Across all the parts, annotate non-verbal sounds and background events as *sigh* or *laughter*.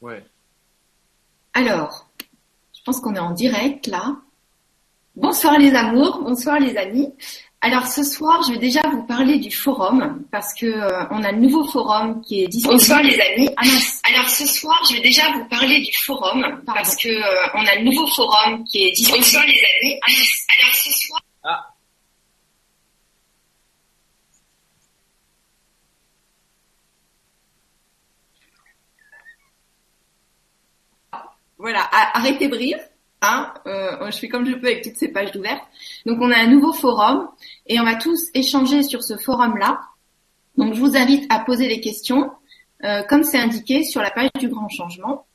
Ouais. Alors, je pense qu'on est en direct là. Bonsoir les amours, bonsoir les amis. Alors ce soir, je vais déjà vous parler du forum parce que euh, on a un nouveau forum qui est disponible. Bonsoir les amis. Ah Alors ce soir, je vais déjà vous parler du forum parce que euh, on a un nouveau forum qui est disponible. Bonsoir les amis. ah. Alors ce soir, Ah, Voilà, arrêtez de rire. Hein, euh, je fais comme je peux avec toutes ces pages ouvertes. Donc on a un nouveau forum et on va tous échanger sur ce forum-là. Donc je vous invite à poser des questions, euh, comme c'est indiqué sur la page du Grand Changement.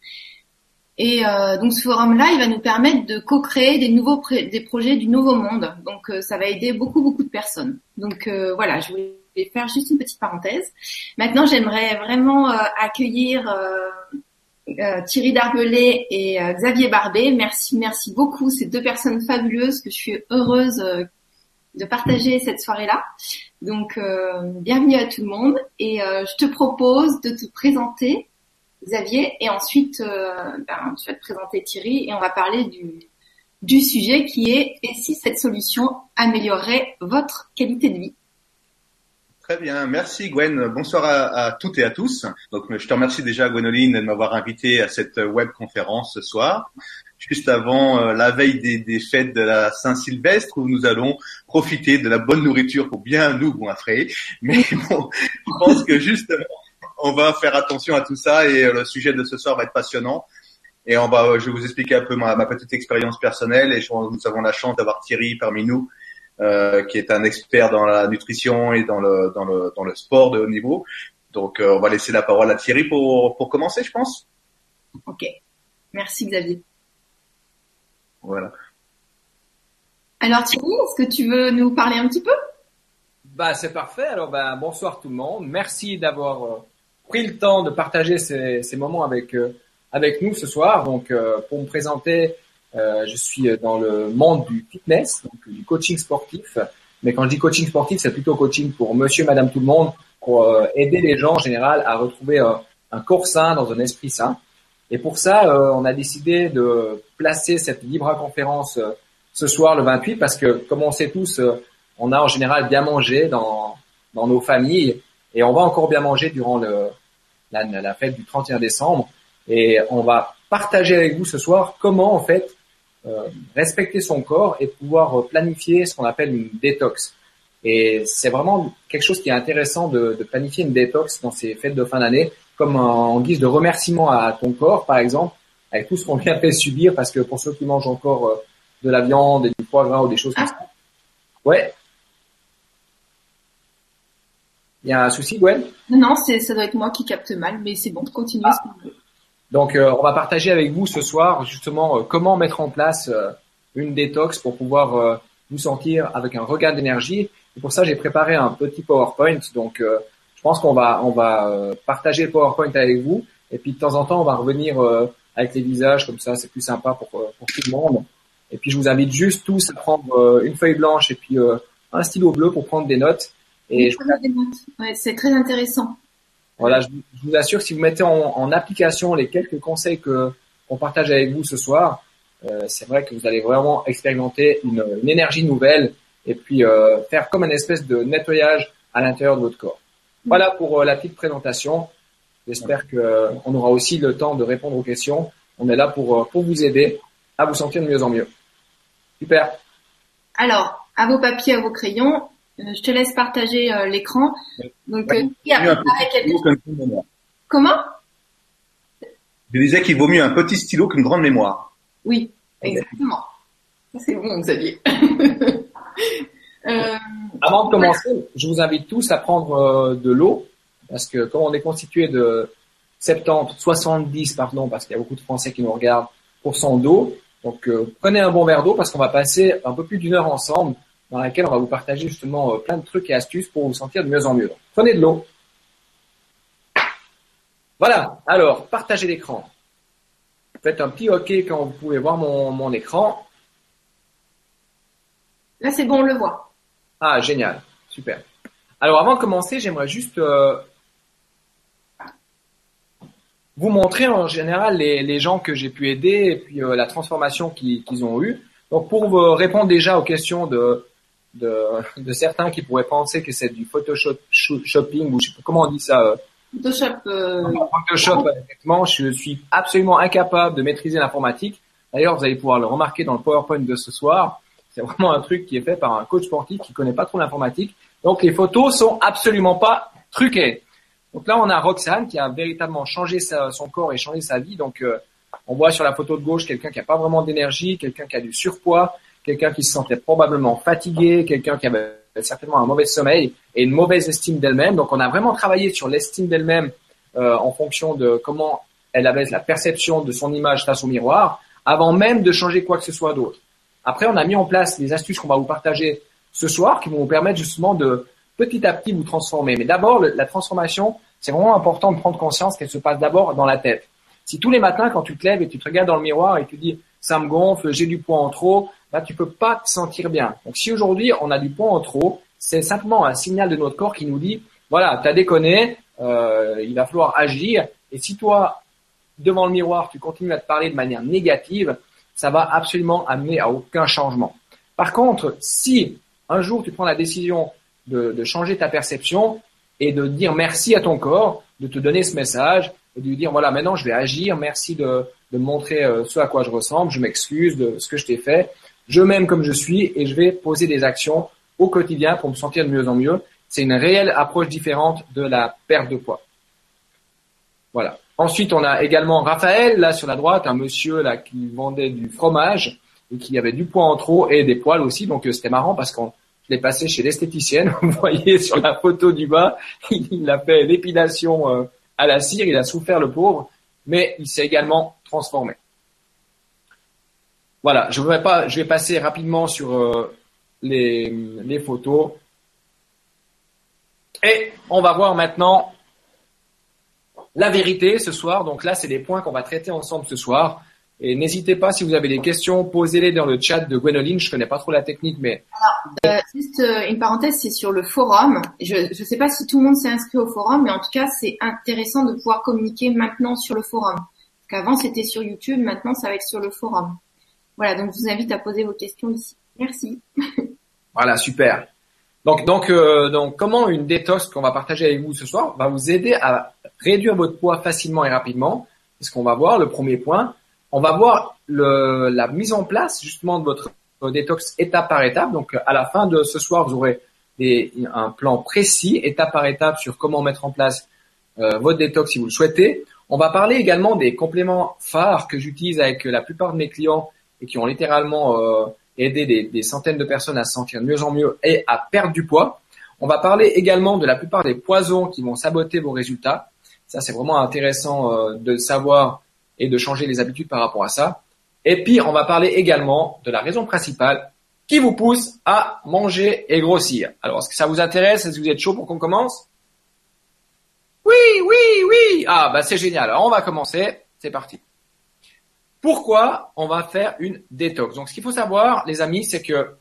Et euh, donc ce forum-là, il va nous permettre de co-créer des nouveaux projets du nouveau monde. Donc euh, ça va aider beaucoup beaucoup de personnes. Donc voilà, je voulais faire juste une petite parenthèse. Maintenant, j'aimerais vraiment accueillir Thierry Darbelay et euh, Xavier Barbet. Merci, merci beaucoup. Ces deux personnes fabuleuses que je suis heureuse euh, de partager cette soirée-là. Donc, euh, bienvenue à tout le monde. Et euh, je te propose de te présenter, Xavier, et ensuite, euh, ben, tu vas te présenter Thierry, et on va parler du, du sujet qui est et si cette solution améliorerait votre qualité de vie? Très bien, merci Gwen. Bonsoir à, toutes et à tous. Donc, je te remercie déjà Gwenoline de m'avoir invité à cette web conférence ce soir, juste avant euh, la veille des, fêtes de la Saint-Sylvestre où nous allons profiter de la bonne nourriture pour bien nous goinfrer. Mais *laughs* bon, je pense que justement, on va faire attention à tout ça et euh, le sujet de ce soir va être passionnant. Et on va, je vais vous expliquer un peu ma, petite expérience personnelle et nous avons la chance d'avoir Thierry parmi nous euh, qui est un expert dans la nutrition et dans le dans le dans le sport de haut niveau. Donc euh, on va laisser la parole à Thierry pour pour commencer, je pense. Ok. Merci Xavier. Voilà. Alors Thierry, est-ce que tu veux nous parler un petit peu? Bah c'est parfait. Alors bah, bonsoir tout le monde. Merci d'avoir euh, pris le temps de partager ces, ces moments avec euh, avec nous ce soir. Donc euh, pour me présenter, euh, je suis dans le monde du fitness, donc du coaching sportif. Mais quand je dis coaching sportif, c'est plutôt coaching pour Monsieur, Madame, tout le monde, pour euh, aider les gens en général à retrouver euh, un corps sain dans un esprit sain. Et pour ça, on a décidé de placer cette Libra conférence ce soir le 28 parce que, comme on sait tous, on a en général bien mangé dans, dans nos familles et on va encore bien manger durant le, la, fête du 31 décembre. Et on va partager avec vous ce soir comment en fait respecter son corps et pouvoir euh, planifier ce qu'on appelle une détox. Et c'est vraiment quelque chose qui est intéressant de, de planifier une détox dans ces fêtes de fin d'année, comme en, en guise de remerciement à ton corps, par exemple, avec tout ce qu'on vient fait subir, parce que pour ceux qui mangent encore euh, de la viande et du foie gras ou des choses comme ça. Ouais. Il y a un souci, Gwen? Non, non, ça doit être moi qui capte mal, mais c'est bon, continue. Ah. Donc, euh, on va partager avec vous ce soir justement euh, comment mettre en place euh, une détox pour pouvoir euh, vous sentir avec un regain d'énergie. Et pour ça, j'ai préparé un petit PowerPoint. Donc, euh, je pense qu'on va on va euh, partager le PowerPoint avec vous. Et puis de temps en temps, on va revenir euh, avec les visages comme ça, c'est plus sympa pour pour tout le monde. Et puis, je vous invite juste tous à prendre euh, une feuille blanche et puis euh, un stylo bleu pour prendre des notes. Et je des notes. Ouais, c'est très intéressant. Voilà, je, vous assure que si vous mettez en, application les quelques conseils que qu'on partage avec vous ce soir, euh, c'est vrai que vous allez vraiment expérimenter une, énergie nouvelle et puis euh, faire comme une espèce de nettoyage à l'intérieur de votre corps. Voilà pour euh, la petite présentation. J'espère que euh, on aura aussi le temps de répondre aux questions. On est là pour euh, pour vous aider à vous sentir de mieux en mieux. Super. Alors, à vos papiers, à vos crayons, je te laisse partager euh, l'écran. Donc, euh, a un petit. Comment? Je disais qu'il vaut mieux un petit stylo qu'une grande mémoire. Oui, exactement. C'est bon, Xavier. *laughs* euh, Avant de commencer, je vous invite tous à prendre euh, de l'eau, parce que comme on est constitué de 70, 70, pardon, parce qu'il y a beaucoup de Français qui nous regardent, pour son d'eau. Donc euh, prenez un bon verre d'eau parce qu'on va passer un peu plus d'une heure ensemble, dans laquelle on va vous partager justement euh, plein de trucs et astuces pour vous sentir de mieux en mieux. Donc, prenez de l'eau. Voilà. Alors, partagez l'écran. Faites un petit OK quand vous pouvez voir mon, mon écran. là, c'est bon, on le voit. Ah, génial. Super. Alors, avant de commencer, j'aimerais juste euh, vous montrer en général les, les gens que j'ai pu aider et puis la transformation qu'ils ont eue. Donc pour répondre déjà aux questions de, de, de certains qui pourraient penser que c'est du Photoshop shopping ou je sais pas comment on dit ça. Photoshop. Photoshop, effectivement, je suis absolument incapable de maîtriser l'informatique. D'ailleurs, vous allez pouvoir le remarquer dans le PowerPoint de ce soir. C'est vraiment un truc qui est fait par un coach sportif qui connaît pas trop l'informatique. Donc les photos sont absolument pas truquées. Donc là, on a Roxane qui a véritablement changé son corps et changé sa vie. Donc euh, on voit sur la photo de gauche quelqu'un qui a pas vraiment d'énergie, quelqu'un qui a du surpoids, quelqu'un qui se sentait probablement fatigué, quelqu'un qui avait certainement un mauvais sommeil et une mauvaise estime d'elle-même. Donc on a vraiment travaillé sur l'estime d'elle-même euh, en fonction de comment elle avait la perception de son image face au miroir avant même de changer quoi que ce soit d'autre. Après, on a mis en place des astuces qu'on va vous partager ce soir qui vont vous permettre justement de petit à petit vous transformer. Mais d'abord, la transformation, c'est vraiment important de prendre conscience qu'elle se passe d'abord dans la tête. Si tous les matins, quand tu te lèves et tu te regardes dans le miroir et tu dis ça me gonfle, j'ai du poids en trop, là tu peux pas te sentir bien. Donc si aujourd'hui on a du poids en trop, c'est simplement un signal de notre corps qui nous dit voilà, t'as déconné, euh, il va falloir agir. Et si toi devant le miroir, tu continues à te parler de manière négative, ça va absolument amener à aucun changement. Par contre, si un jour tu prends la décision de, changer ta perception et de dire merci à ton corps, de te donner ce message et de lui dire voilà maintenant je vais agir, merci de, de montrer euh, ce à quoi je ressemble, je m'excuse de ce que je t'ai fait, je m'aime comme je suis et je vais poser des actions au quotidien pour me sentir de mieux en mieux. C'est une réelle approche différente de la perte de poids. Voilà. Ensuite, on a également Raphaël, là sur la droite, un monsieur là qui vendait du fromage et qui avait du poids en trop et des poils aussi. Donc euh, c'était marrant parce qu'on l'ai passé chez l'esthéticienne. *laughs* Vous voyez sur la photo du bas, *laughs* il a fait l'épilation euh, à la cire, il a souffert le pauvre, mais il s'est également transformé. Voilà, je vais pas, je vais passer rapidement sur euh, les, les photos. Et on va voir maintenant la vérité ce soir. Donc là, c'est des points qu'on va traiter ensemble ce soir. Et n'hésitez pas, si vous avez des questions, posez-les dans le chat de Gwenoline. Je connais pas trop la technique, mais... Alors, euh, juste euh, une parenthèse, c'est sur le forum. Je ne sais pas si tout le monde s'est inscrit au forum, mais en tout cas, c'est intéressant de pouvoir communiquer maintenant sur le forum. Parce qu'avant, c'était sur YouTube, maintenant, ça va être sur le forum. Voilà, donc je vous invite à poser vos questions ici. Merci. *laughs* voilà, super. Donc, donc, euh, donc, comment une détox qu'on va partager avec vous ce soir va vous aider à réduire votre poids facilement et rapidement? C'est ce qu'on va voir. Le premier point, on va voir le, la mise en place justement de votre détox étape par étape. Donc, à la fin de ce soir, vous aurez des, un plan précis, étape par étape, sur comment mettre en place euh, votre détox si vous le souhaitez. On va parler également des compléments phares que j'utilise avec la plupart de mes clients qui ont littéralement euh, aider des, centaines de personnes à se sentir mieux en mieux et à perdre du poids. On va parler également de la plupart des poisons qui vont saboter vos résultats. Ça, c'est vraiment intéressant euh, de savoir et de changer les habitudes par rapport à ça. Et puis, on va parler également de la raison principale qui vous pousse à manger et grossir. Alors, est-ce que ça vous intéresse? Est-ce que vous êtes chaud pour qu'on commence? Oui, oui, oui Ah, bah c'est génial. Alors, on va commencer. C'est parti. Pourquoi on va faire une détox Donc, ce qu'il faut savoir, les amis, c'est que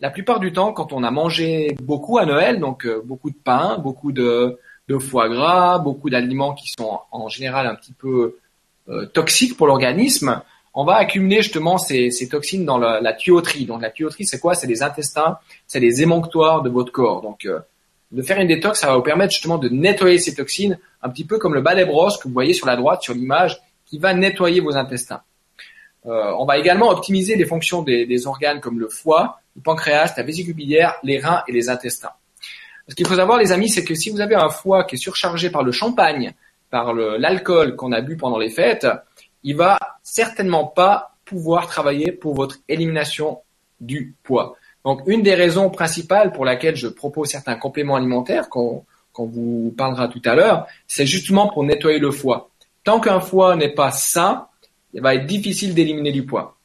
la plupart du temps, quand on a mangé beaucoup à Noël, donc euh, beaucoup de pain, beaucoup de, foie gras, beaucoup d'aliments qui sont en général un petit peu euh, toxiques pour l'organisme, on va accumuler justement ces, toxines dans la, tuyauterie. Donc la tuyauterie, c'est quoi? C'est les intestins, c'est les émonctoires de votre corps. Donc euh, de faire une détox, ça va vous permettre justement de nettoyer ces toxines, un petit peu comme le balai brosse que vous voyez sur la droite sur l'image, qui va nettoyer vos intestins. Euh, on va également optimiser les fonctions des, organes comme le foie, le pancréas, la vésicule biliaire, les reins et les intestins. Ce qu'il faut savoir, les amis, c'est que si vous avez un foie qui est surchargé par le champagne, par l'alcool qu'on a bu pendant les fêtes, il va certainement pas pouvoir travailler pour votre élimination du poids. Donc, une des raisons principales pour laquelle je propose certains compléments alimentaires qu'on vous parlera tout à l'heure, c'est justement pour nettoyer le foie. Tant qu'un foie n'est pas sain, il va être difficile d'éliminer du poids.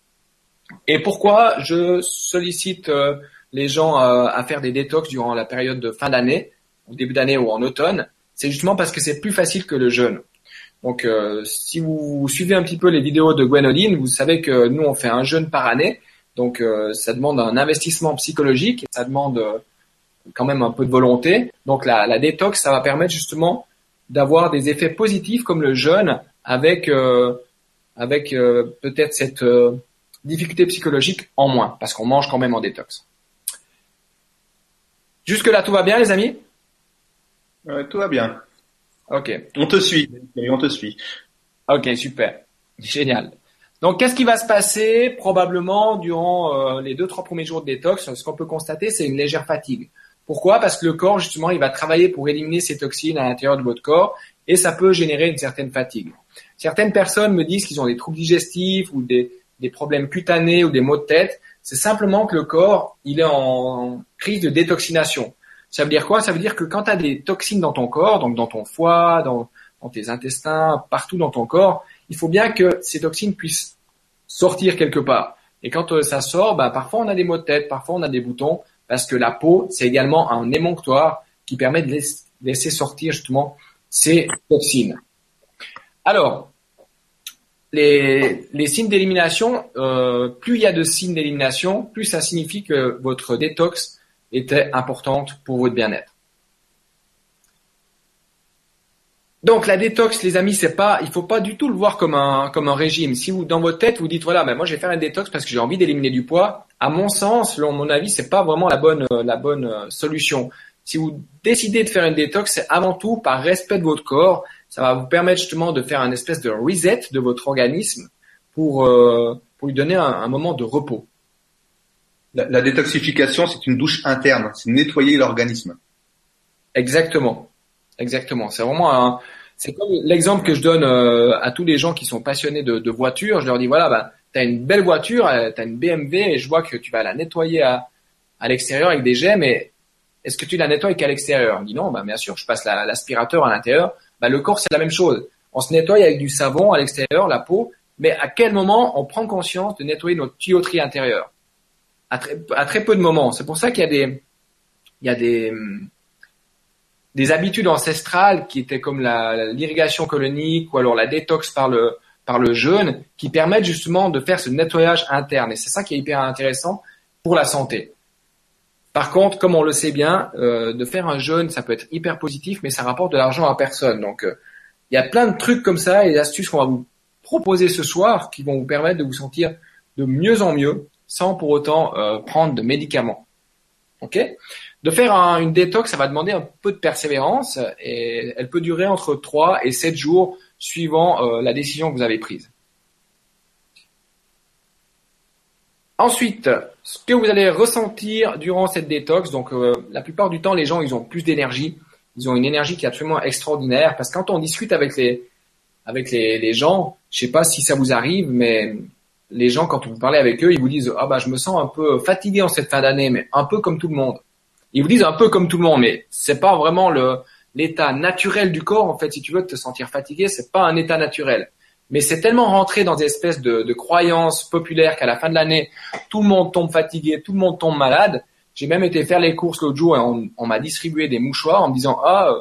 Et pourquoi je sollicite euh, les gens euh, à faire des détox durant la période de fin d'année, au début d'année ou en automne, c'est justement parce que c'est plus facile que le jeûne. Donc, euh, si vous suivez un petit peu les vidéos de Gwenoline, vous savez que nous, on fait un jeûne par année. Donc, ça demande un investissement psychologique ça demande quand même un peu de volonté. Donc, la, la détox, ça va permettre justement d'avoir des effets positifs comme le jeûne avec avec peut-être cette difficulté psychologique en moins, parce qu'on mange quand même en détox. Jusque là, tout va bien, les amis? Tout va bien. Ok. On te suit. On te suit. Ok, super. Génial. Donc, qu'est-ce qui va se passer probablement durant euh, les deux trois premiers jours de détox? Ce qu'on peut constater, c'est une légère fatigue. Pourquoi? Parce que le corps, justement, il va travailler pour éliminer ces toxines à l'intérieur de votre corps et ça peut générer une certaine fatigue. Certaines personnes me disent qu'ils ont des troubles digestifs ou des, problèmes cutanés ou des maux de tête. C'est simplement que le corps, il est en crise de détoxination. Ça veut dire quoi? Ça veut dire que quand tu as des toxines dans ton corps, donc dans ton foie, dans, dans tes intestins, partout dans ton corps, il faut bien que ces toxines puissent sortir quelque part. Et quand euh, ça sort, bah, parfois on a des maux de tête, parfois on a des boutons, parce que la peau, c'est également un émonctoire qui permet de laisser sortir justement ces toxines. Alors, les, signes d'élimination, euh, plus il y a de signes d'élimination, plus ça signifie que votre détox était importante pour votre bien-être. Donc la détox, les amis, c'est pas, il faut pas du tout le voir comme un régime. Si vous dans votre tête vous dites voilà, ben moi je vais faire un détox parce que j'ai envie d'éliminer du poids, à mon sens, selon mon avis, c'est pas vraiment la bonne euh, la bonne euh, solution. Si vous décidez de faire une détox, c'est avant tout par respect de votre corps. Ça va vous permettre justement de faire un espèce de reset de votre organisme pour euh, pour lui donner un, un moment de repos. La, la détoxification, c'est une douche interne, c'est nettoyer l'organisme. Exactement. Exactement. C'est vraiment un, c'est comme l'exemple que je donne euh, à tous les gens qui sont passionnés de, de voitures. Je leur dis voilà, bah, tu as une belle voiture, euh, tu as une BMW et je vois que tu vas la nettoyer à, à l'extérieur avec des jets, mais est-ce que tu la nettoies qu'à l'extérieur? Dit non, bah, bien sûr, je passe l'aspirateur à l'intérieur. Bah, le corps, c'est la même chose. On se nettoie avec du savon à l'extérieur, la peau, mais à quel moment on prend conscience de nettoyer notre tuyauterie intérieure? À très, à très peu de moments. C'est pour ça qu'il y a des, il y a des, des habitudes ancestrales qui étaient comme l'irrigation colonique ou alors la détox par le par le jeûne qui permettent justement de faire ce nettoyage interne et c'est ça qui est hyper intéressant pour la santé. Par contre, comme on le sait bien, euh, de faire un jeûne, ça peut être hyper positif, mais ça rapporte de l'argent à personne. Donc, euh, il y a plein de trucs comme ça et d'astuces qu'on va vous proposer ce soir qui vont vous permettre de vous sentir de mieux en mieux sans pour autant euh, prendre de médicaments. Ok? De faire une détox, ça va demander un peu de persévérance et elle peut durer entre 3 et 7 jours suivant la décision que vous avez prise. Ensuite, ce que vous allez ressentir durant cette détox, donc euh, la plupart du temps, les gens, ils ont plus d'énergie. Ils ont une énergie qui est absolument extraordinaire parce que quand on discute avec les avec les, gens, je sais pas si ça vous arrive, mais les gens, quand vous parlez avec eux, ils vous disent ah bah je me sens un peu fatigué en cette fin d'année, mais un peu comme tout le monde. Ils vous disent un peu comme tout le monde, mais c'est pas vraiment le l'état naturel du corps. En fait, si tu veux te sentir fatigué, c'est pas un état naturel. Mais c'est tellement rentré dans des espèces de, de croyances populaires qu'à la fin de l'année, tout le monde tombe fatigué, tout le monde tombe malade. J'ai même été faire les courses l'autre jour et on, m'a distribué des mouchoirs en me disant ah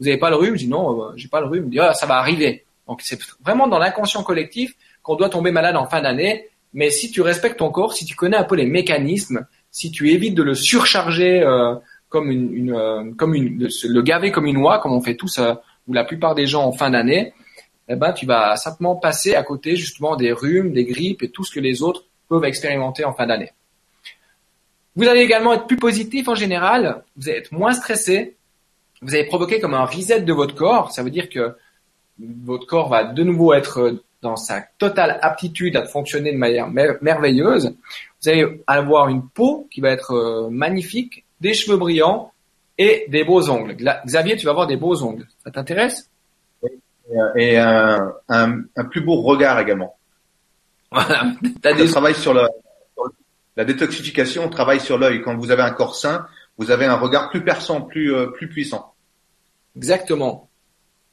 vous avez pas le rhume? Je dis non, euh, j'ai pas le rhume. Je dis ah ça va arriver. Donc c'est vraiment dans l'inconscient collectif qu'on doit tomber malade en fin d'année. Mais si tu respectes ton corps, si tu connais un peu les mécanismes, si tu évites de le surcharger euh, comme une, euh, comme une, le gaver comme une oie, comme on fait tous euh, ou la plupart des gens en fin d'année, eh ben tu vas simplement passer à côté justement des rhumes, des grippes et tout ce que les autres peuvent expérimenter en fin d'année. Vous allez également être plus positif en général, vous allez être moins stressé, vous allez provoquer comme un reset de votre corps, ça veut dire que votre corps va de nouveau être dans sa totale aptitude à fonctionner de manière merveilleuse. Vous allez avoir une peau qui va être euh, magnifique, des cheveux brillants et des beaux ongles. Xavier, tu vas avoir des beaux ongles. Ça t'intéresse? Et un, un, un, plus beau regard également. Voilà. *laughs* As des... travaille sur la, la détoxification, on travaille sur l'œil. Quand vous avez un corps sain, vous avez un regard plus perçant, plus, euh, plus puissant. Exactement.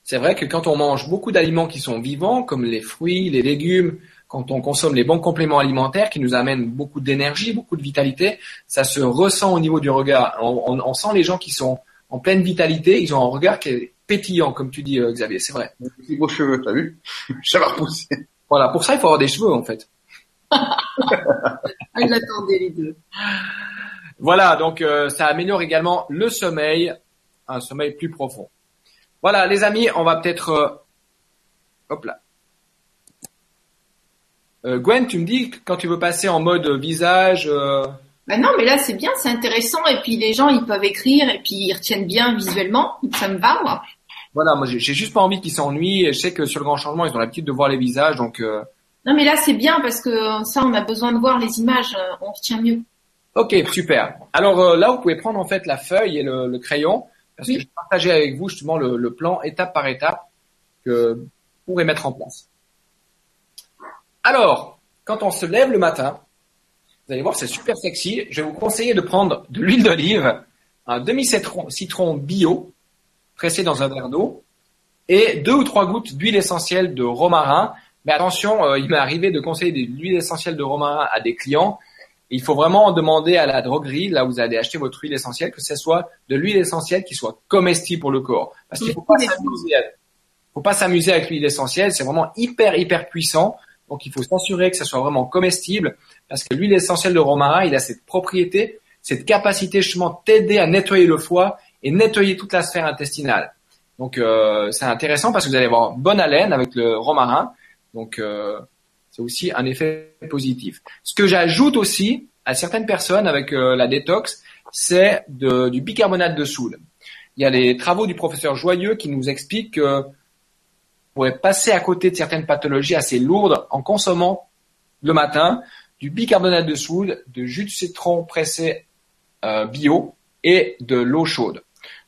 C'est vrai que quand on mange beaucoup d'aliments qui sont vivants, comme les fruits, les légumes, quand on consomme les bons compléments alimentaires qui nous amènent beaucoup d'énergie, beaucoup de vitalité, ça se ressent au niveau du regard. On, sent les gens qui sont en pleine vitalité, ils ont un regard qui est pétillant, comme tu dis, euh, Xavier, c'est vrai. Des beaux cheveux, t'as vu *laughs* Ça va repousser. Voilà, pour ça, il faut avoir des cheveux, en fait. *laughs* Il attendait les deux. Voilà, donc euh, ça améliore également le sommeil, un sommeil plus profond. Voilà, les amis, on va peut-être, euh, hop là, Euh, Gwen, tu me dis quand tu veux passer en mode visage. Euh... Bah non, mais là c'est bien, c'est intéressant et puis les gens ils peuvent écrire et puis ils retiennent bien visuellement, ça me va moi. Voilà, moi j'ai juste pas envie qu'ils s'ennuient. Je sais que sur le grand changement ils ont l'habitude de voir les visages, donc. Euh... Non mais là c'est bien parce que ça on a besoin de voir les images, euh, on retient mieux. Ok, super. Alors euh, là vous pouvez prendre en fait la feuille et le, le crayon parce que je vais partager avec vous justement le, le plan étape par étape que vous pourrez mettre en place. Alors, quand on se lève le matin, vous allez voir, c'est super sexy. Je vais vous conseiller de prendre de l'huile d'olive, un demi-citron citron bio, pressé dans un verre d'eau, et deux ou trois gouttes d'huile essentielle de romarin. Mais attention, euh, il m'est arrivé de conseiller de l'huile essentielle de romarin à des clients. Il faut vraiment demander à la droguerie, là où vous allez acheter votre huile essentielle, que ce soit de l'huile essentielle qui soit comestible pour le corps. Parce qu'il faut pas s'amuser. Faut pas s'amuser avec l'huile essentielle. C'est vraiment hyper hyper puissant. Donc il faut s'assurer que ça soit vraiment comestible parce que l'huile essentielle de romarin, il a cette propriété, cette capacité justement t'aider à nettoyer le foie et nettoyer toute la sphère intestinale. Donc euh, c'est intéressant parce que vous allez avoir bonne haleine avec le romarin. Donc euh, c'est aussi un effet positif. Ce que j'ajoute aussi à certaines personnes avec euh, la détox, c'est du bicarbonate de soude. Il y a les travaux du professeur Joyeux qui nous expliquent que pourrait passer à côté de certaines pathologies assez lourdes en consommant le matin du bicarbonate de soude, de jus de citron pressé euh, bio et de l'eau chaude.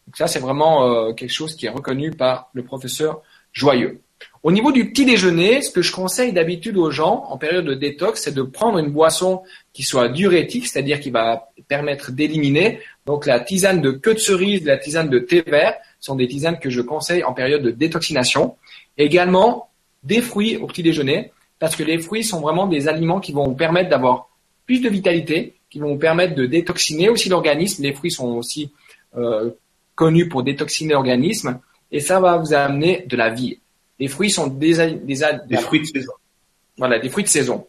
Donc ça, c'est vraiment euh, quelque chose qui est reconnu par le professeur Joyeux. Au niveau du petit déjeuner, ce que je conseille d'habitude aux gens en période de détox, c'est de prendre une boisson qui soit diurétique, c'est-à-dire qui va permettre d'éliminer. Donc la tisane de queue de cerise, la tisane de thé vert sont des tisanes que je conseille en période de détoxination. Également, des fruits au petit déjeuner, parce que les fruits sont vraiment des aliments qui vont vous permettre d'avoir plus de vitalité, qui vont vous permettre de détoxiner aussi l'organisme. Les fruits sont aussi euh, connus pour détoxiner l'organisme, et ça va vous amener de la vie. Les fruits sont des, des, des fruits de saison. Voilà, des fruits de saison.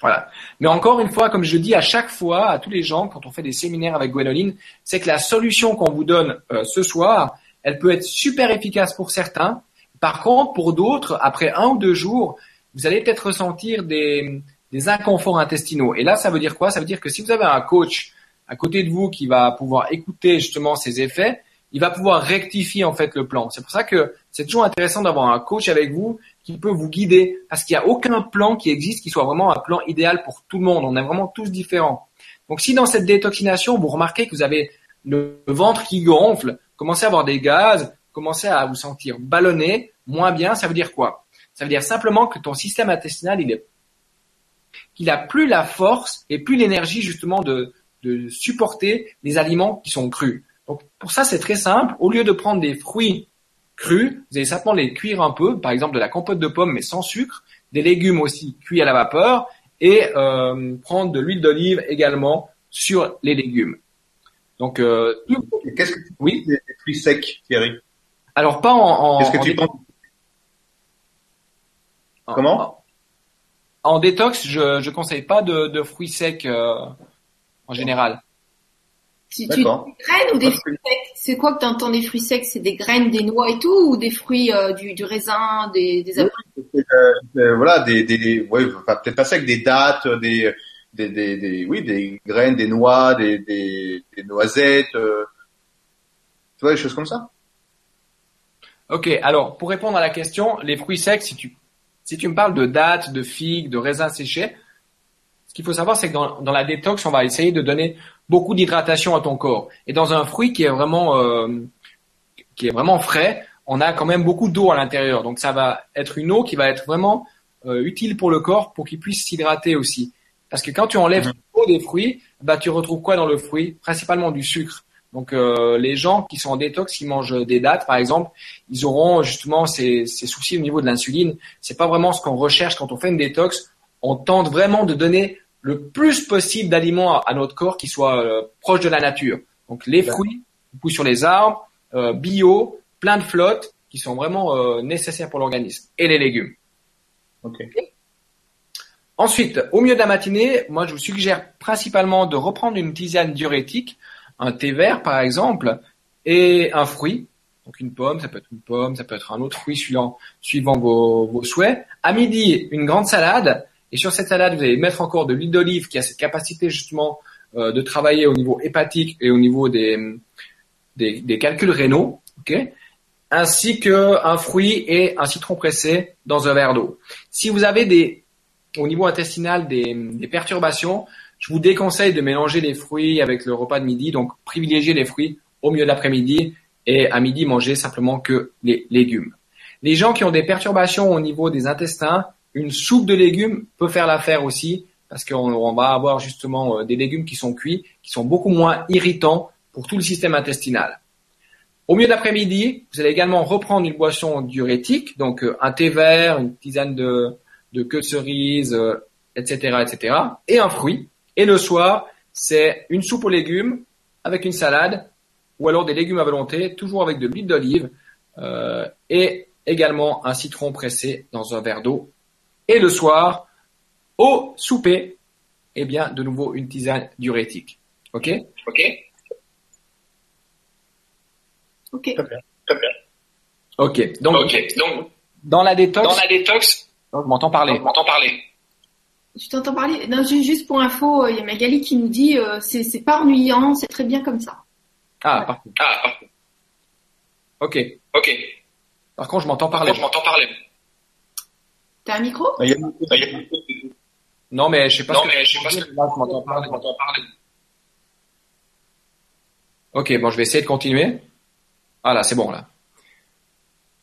Voilà. Mais encore une fois, comme je dis à chaque fois à tous les gens quand on fait des séminaires avec Gwenoline, c'est que la solution qu'on vous donne euh, ce soir, elle peut être super efficace pour certains, par contre, pour d'autres, après un ou deux jours, vous allez peut-être ressentir des, des inconforts intestinaux. Et là, ça veut dire quoi? Ça veut dire que si vous avez un coach à côté de vous qui va pouvoir écouter justement ces effets, il va pouvoir rectifier en fait le plan. C'est pour ça que c'est toujours intéressant d'avoir un coach avec vous qui peut vous guider parce qu'il n'y a aucun plan qui existe qui soit vraiment un plan idéal pour tout le monde. On est vraiment tous différents. Donc si dans cette détoxination, vous remarquez que vous avez le ventre qui gonfle, commencez à avoir des gaz, commencez à vous sentir ballonné, moins bien, ça veut dire quoi? Ça veut dire simplement que ton système intestinal, il est, qu'il a plus la force et plus l'énergie justement de, de supporter les aliments qui sont crus. Donc pour ça, c'est très simple. Au lieu de prendre des fruits crus, vous allez simplement les cuire un peu, par exemple de la compote de pommes mais sans sucre, des légumes aussi cuits à la vapeur et euh, prendre de l'huile d'olive également sur les légumes. Donc, euh, qu'est-ce que tu oui des fruits secs, Thierry? Alors pas en. Qu'est-ce que tu penses Comment? En, détox, je je conseille pas de, de fruits secs euh, en général. Tu, tu des graines ou des fruits secs? C'est quoi que tu entends des fruits secs? C'est des graines, des noix et tout, ou des fruits euh, du, du raisin, des, des euh, euh, Voilà, des, des ouais, enfin, peut-être pas secs, des dattes, des, des, des, des, oui, des graines, des noix, des, des, des noisettes, euh, tu vois, des choses comme ça. Ok, alors pour répondre à la question, les fruits secs, si tu si tu me parles de dattes, de figues, de raisins séchés, ce qu'il faut savoir, c'est que dans, dans, la détox, on va essayer de donner beaucoup d'hydratation à ton corps. Et dans un fruit qui est vraiment euh, qui est vraiment frais, on a quand même beaucoup d'eau à l'intérieur. Donc ça va être une eau qui va être vraiment euh, utile pour le corps pour qu'il puisse s'hydrater aussi. Parce que quand tu enlèves mmh. l'eau des fruits, bah tu retrouves quoi dans le fruit? Principalement du sucre. Donc euh, les gens qui sont en détox, qui mangent des dates par exemple, ils auront justement ces, ces soucis au niveau de l'insuline. C'est pas vraiment ce qu'on recherche quand on fait une détox. On tente vraiment de donner le plus possible d'aliments à, notre corps qui soient euh, proches de la nature. Donc les fruits, poussent sur les arbres, euh, bio, plein de flottes qui sont vraiment euh, nécessaires pour l'organisme et les légumes. Okay. Ensuite, au milieu de la matinée, moi je vous suggère principalement de reprendre une tisane diurétique un thé vert par exemple et un fruit. Donc une pomme, ça peut être une pomme, ça peut être un autre fruit suivant, suivant vos, vos souhaits. À midi, une grande salade Et sur cette salade, vous allez mettre encore de l'huile d'olive qui a cette capacité justement euh, de travailler au niveau hépatique et au niveau des, des, des calculs rénaux, ok? Ainsi qu'un fruit et un citron pressé dans un verre d'eau. Si vous avez des, au niveau intestinal des, des, perturbations, je vous déconseille de mélanger les fruits avec le repas de midi, donc privilégiez les fruits au milieu de l'après-midi et à midi manger simplement que les légumes. Les gens qui ont des perturbations au niveau des intestins, une soupe de légumes peut faire l'affaire aussi parce qu'on va avoir justement euh, des légumes qui sont cuits, qui sont beaucoup moins irritants pour tout le système intestinal. Au milieu d'après-midi, vous allez également reprendre une boisson diurétique, donc euh, un thé vert, une tisane de, de queue de cerise, etc., euh, etc., et un fruit. Et le soir, c'est une soupe aux légumes avec une salade, ou alors des légumes à volonté, toujours avec de l'huile d'olive, et également un citron pressé dans un verre d'eau. Et le soir, au souper, eh bien, de nouveau une tisane diurétique. Ok? Ok. Ok. Très bien. Très bien. Ok. Donc, Ok. Donc, dans la détox, dans la détox, on m'entend parler. on m'entend parler. Je t'entends parler. Non, ju- juste pour info, euh, il y a Magali qui nous dit euh, c'est c'est pas ennuyant, c'est très bien comme ça. Ah, parfait. Ah, parfait. Ok. Ok. Par contre, je m'entends Par parler. contre, je m'entends parler. T'as un micro? Il y a- Ça y est. Non, mais je sais pas Non, ce que mais je sais pas ce que- Là, je m'entends parler. Je m'entends parler. Ok, bon, je vais essayer de continuer. Voilà, c'est bon là.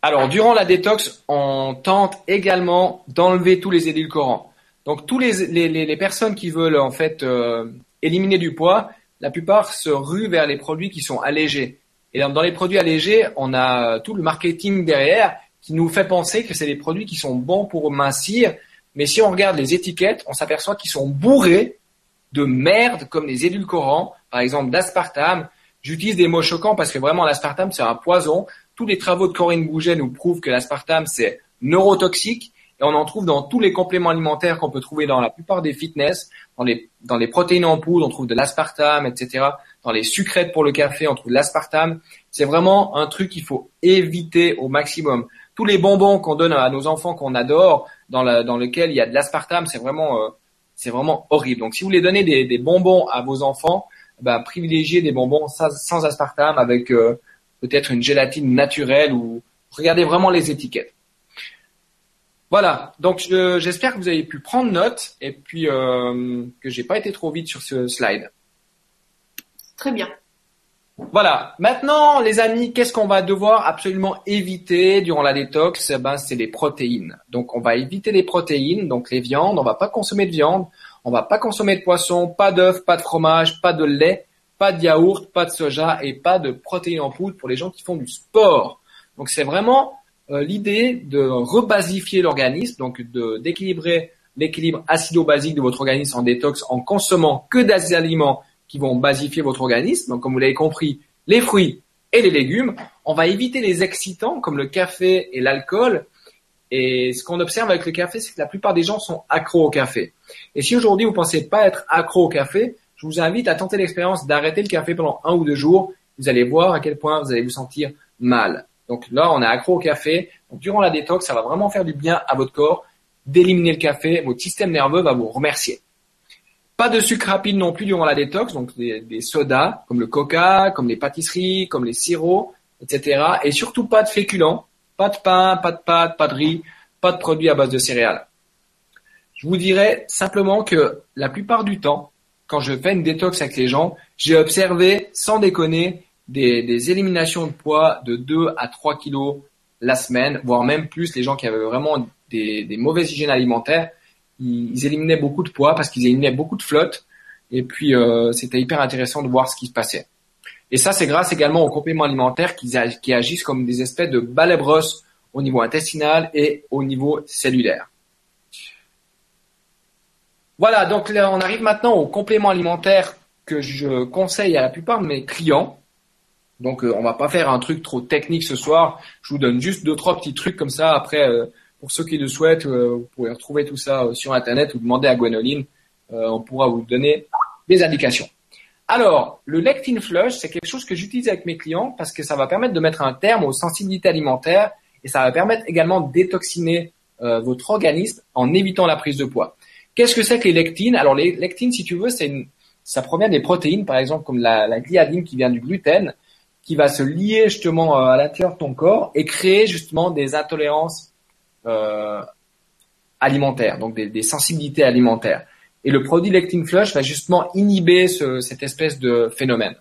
Alors, durant la détox, on tente également d'enlever tous les édulcorants. Donc, tous les, les, les, personnes qui veulent en fait euh, éliminer du poids, la plupart se ruent vers les produits qui sont allégés. Et dans dans les produits allégés, on a tout le marketing derrière qui nous fait penser que c'est des produits qui sont bons pour mincir. Mais si on regarde les étiquettes, on s'aperçoit qu'ils sont bourrés de merde comme les édulcorants, par exemple d'aspartame. J'utilise des mots choquants parce que vraiment l'aspartame c'est un poison. Tous les travaux de Corinne Bouget nous prouvent que l'aspartame c'est neurotoxique et on en trouve dans tous les compléments alimentaires qu'on peut trouver dans la plupart des fitness, dans les dans les protéines en poudre on trouve de l'aspartame, etc. Dans les sucrètes pour le café on trouve de l'aspartame. C'est vraiment un truc qu'il faut éviter au maximum. Tous les bonbons qu'on donne à nos enfants qu'on adore, dans, la, lequel il y a de l'aspartame, c'est vraiment euh, vraiment horrible. Donc si vous voulez donner des, bonbons à vos enfants, bah, privilégiez des bonbons sans, sans aspartame avec euh, peut-être une gélatine naturelle ou regardez vraiment les étiquettes. Voilà, donc je- j'espère que vous avez pu prendre note et puis euh, que j'ai pas été trop vite sur ce slide. Très bien. Voilà. Maintenant, les amis, qu'est-ce qu'on va devoir absolument éviter durant la détox? Eh Ben, c'est les protéines. Donc, on va éviter les protéines, donc les viandes. On va pas consommer de viande. On va pas consommer de poisson, pas d'œufs, pas de fromage, pas de lait, pas de yaourt, pas de soja et pas de protéines en poudre pour les gens qui font du sport. Donc, c'est vraiment euh, l'idée de rebasifier l'organisme, donc d'équilibrer l'équilibre acido-basique de votre organisme en détox en consommant que des aliments qui vont basifier votre organisme. Donc, comme vous l'avez compris, les fruits et les légumes. On va éviter les excitants comme le café et l'alcool. Et ce qu'on observe avec le café, c'est que la plupart des gens sont accros au café. Et si aujourd'hui vous pensez pas être accro au café, je vous invite à tenter l'expérience d'arrêter le café pendant un ou deux jours. Vous allez voir à quel point vous allez vous sentir mal. Donc là, on est accro au café. Donc, durant la détox, ça va vraiment faire du bien à votre corps d'éliminer le café. Votre système nerveux va vous remercier. Pas de sucre rapide non plus durant la détox, donc des, sodas comme le coca, comme les pâtisseries, comme les sirops, etc. Et surtout pas de féculents, pas de pain, pas de pâtes, pas de riz, pas de produits à base de céréales. Je vous dirais simplement que la plupart du temps, quand je fais une détox avec les gens, j'ai observé, sans déconner, des, éliminations de poids de 2 à 3 kilos la semaine, voire même plus les gens qui avaient vraiment des mauvaises hygiènes alimentaires ils, éliminaient beaucoup de poids parce qu'ils éliminaient beaucoup de flotte. Et puis, euh, c'était hyper intéressant de voir ce qui se passait. Et ça, c'est grâce également aux compléments alimentaires qui, qui agissent comme des espèces de balais au niveau intestinal et au niveau cellulaire. Voilà, donc là, on arrive maintenant aux compléments alimentaires que je conseille à la plupart de mes clients. Donc, euh, on va pas faire un truc trop technique ce soir. Je vous donne juste deux, trois petits trucs comme ça. Après, euh, pour ceux qui le souhaitent, euh, vous pouvez retrouver tout ça euh, sur Internet ou demander à Gwenoline. Euh, on pourra vous donner des indications. Alors, le lectin flush, c'est quelque chose que j'utilise avec mes clients parce que ça va permettre de mettre un terme aux sensibilités alimentaires et ça va permettre également de détoxiner euh, votre organisme en évitant la prise de poids. Qu'est-ce que c'est que les lectines? Alors les lectines, si tu veux, c'est une, ça provient des protéines, par exemple comme la, la gliadine qui vient du gluten, qui va se lier justement à l'intérieur de ton corps et créer justement des intolérances alimentaires, donc des, des, sensibilités alimentaires. Et le produit lectine flush va justement inhiber ce, cette espèce de phénomène.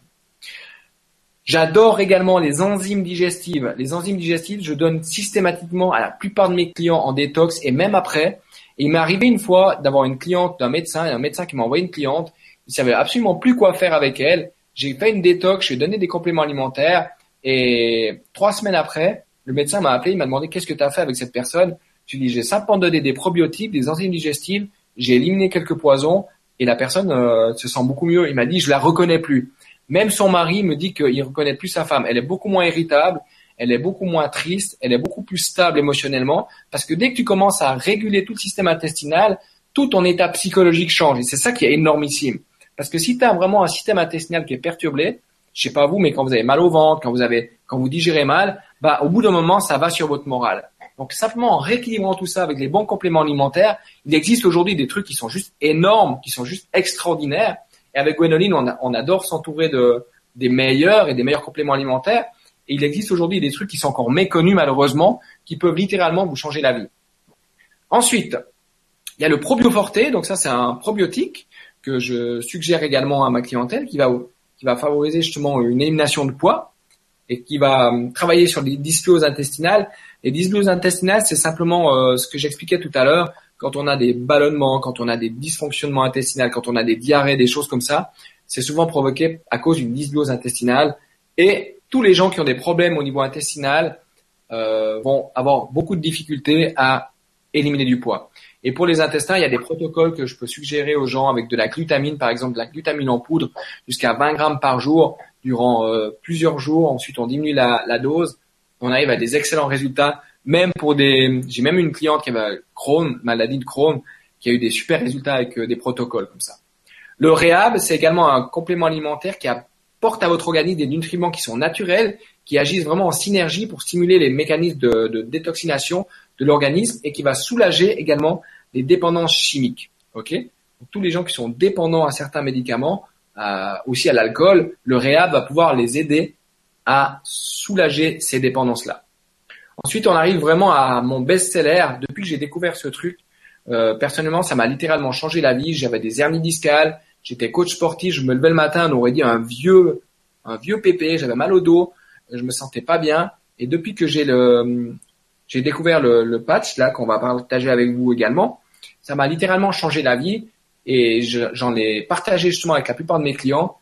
J'adore également les enzymes digestives. Les enzymes digestives, je donne systématiquement à la plupart de mes clients en détox et même après. Et il m'est arrivé une fois d'avoir une cliente d'un médecin, un médecin qui m'a envoyé une cliente. Il savait absolument plus quoi faire avec elle. J'ai fait une détox, j'ai donné des compléments alimentaires et trois semaines après, le médecin m'a appelé, il m'a demandé qu'est-ce que tu as fait avec cette personne? Je lui ai dit, j'ai simplement donné des probiotiques, des enzymes digestives, j'ai éliminé quelques poisons et la personne euh, se sent beaucoup mieux. Il m'a dit, je la reconnais plus. Même son mari me dit qu'il reconnaît plus sa femme. Elle est beaucoup moins irritable, elle est beaucoup moins triste, elle est beaucoup plus stable émotionnellement, parce que dès que tu commences à réguler tout le système intestinal, tout ton état psychologique change. Et c'est ça qui est énormissime. Parce que si tu as vraiment un système intestinal qui est perturbé, je sais pas vous, mais quand vous avez mal au ventre, quand vous avez, quand vous digérez mal, bah, au bout d'un moment, ça va sur votre morale. Donc, simplement en rééquilibrant tout ça avec les bons compléments alimentaires, il existe aujourd'hui des trucs qui sont juste énormes, qui sont juste extraordinaires. Et avec Gwenoline, on, on adore s'entourer de, des meilleurs et des meilleurs compléments alimentaires. Et il existe aujourd'hui des trucs qui sont encore méconnus, malheureusement, qui peuvent littéralement vous changer la vie. Ensuite, il y a le probioforte. Donc ça, c'est un probiotique que je suggère également à ma clientèle qui va, qui va favoriser justement une élimination de poids et qui va euh, travailler sur les dysbioses intestinales. Les dysbioses intestinales, c'est simplement euh, ce que j'expliquais tout à l'heure quand on a des ballonnements, quand on a des dysfonctionnements intestinaux, quand on a des diarrhées, des choses comme ça, c'est souvent provoqué à cause d'une dysbiose intestinale. Et tous les gens qui ont des problèmes au niveau intestinal euh, vont avoir beaucoup de difficultés à éliminer du poids. Et pour les intestins, il y a des protocoles que je peux suggérer aux gens avec de la glutamine, par exemple de la glutamine en poudre, jusqu'à 20 grammes par jour durant euh, plusieurs jours. Ensuite, on diminue la, dose. On arrive à des excellents résultats même pour des, j'ai même une cliente qui avait Crohn, maladie de Crohn, qui a eu des super résultats avec euh, des protocoles comme ça. Le réhab, c'est également un complément alimentaire qui apporte à votre organisme des nutriments qui sont naturels, qui agissent vraiment en synergie pour stimuler les mécanismes de détoxination de l'organisme et qui va soulager également les dépendances chimiques. Ok? Tous les gens qui sont dépendants à certains médicaments, euh, aussi à l'alcool, le réhab va pouvoir les aider à soulager ces dépendances-là. Ensuite, on arrive vraiment à mon best-seller. Depuis que j'ai découvert ce truc, euh, personnellement, ça m'a littéralement changé la vie. J'avais des hernies discales, j'étais coach sportif, je me levais le matin, on aurait dit un vieux, un vieux pépé, j'avais mal au dos, je me sentais pas bien. Et depuis que j'ai le, j'ai découvert le, le, patch là qu'on va partager avec vous également, ça m'a littéralement changé la vie et j'en ai partagé justement avec la plupart de mes clients.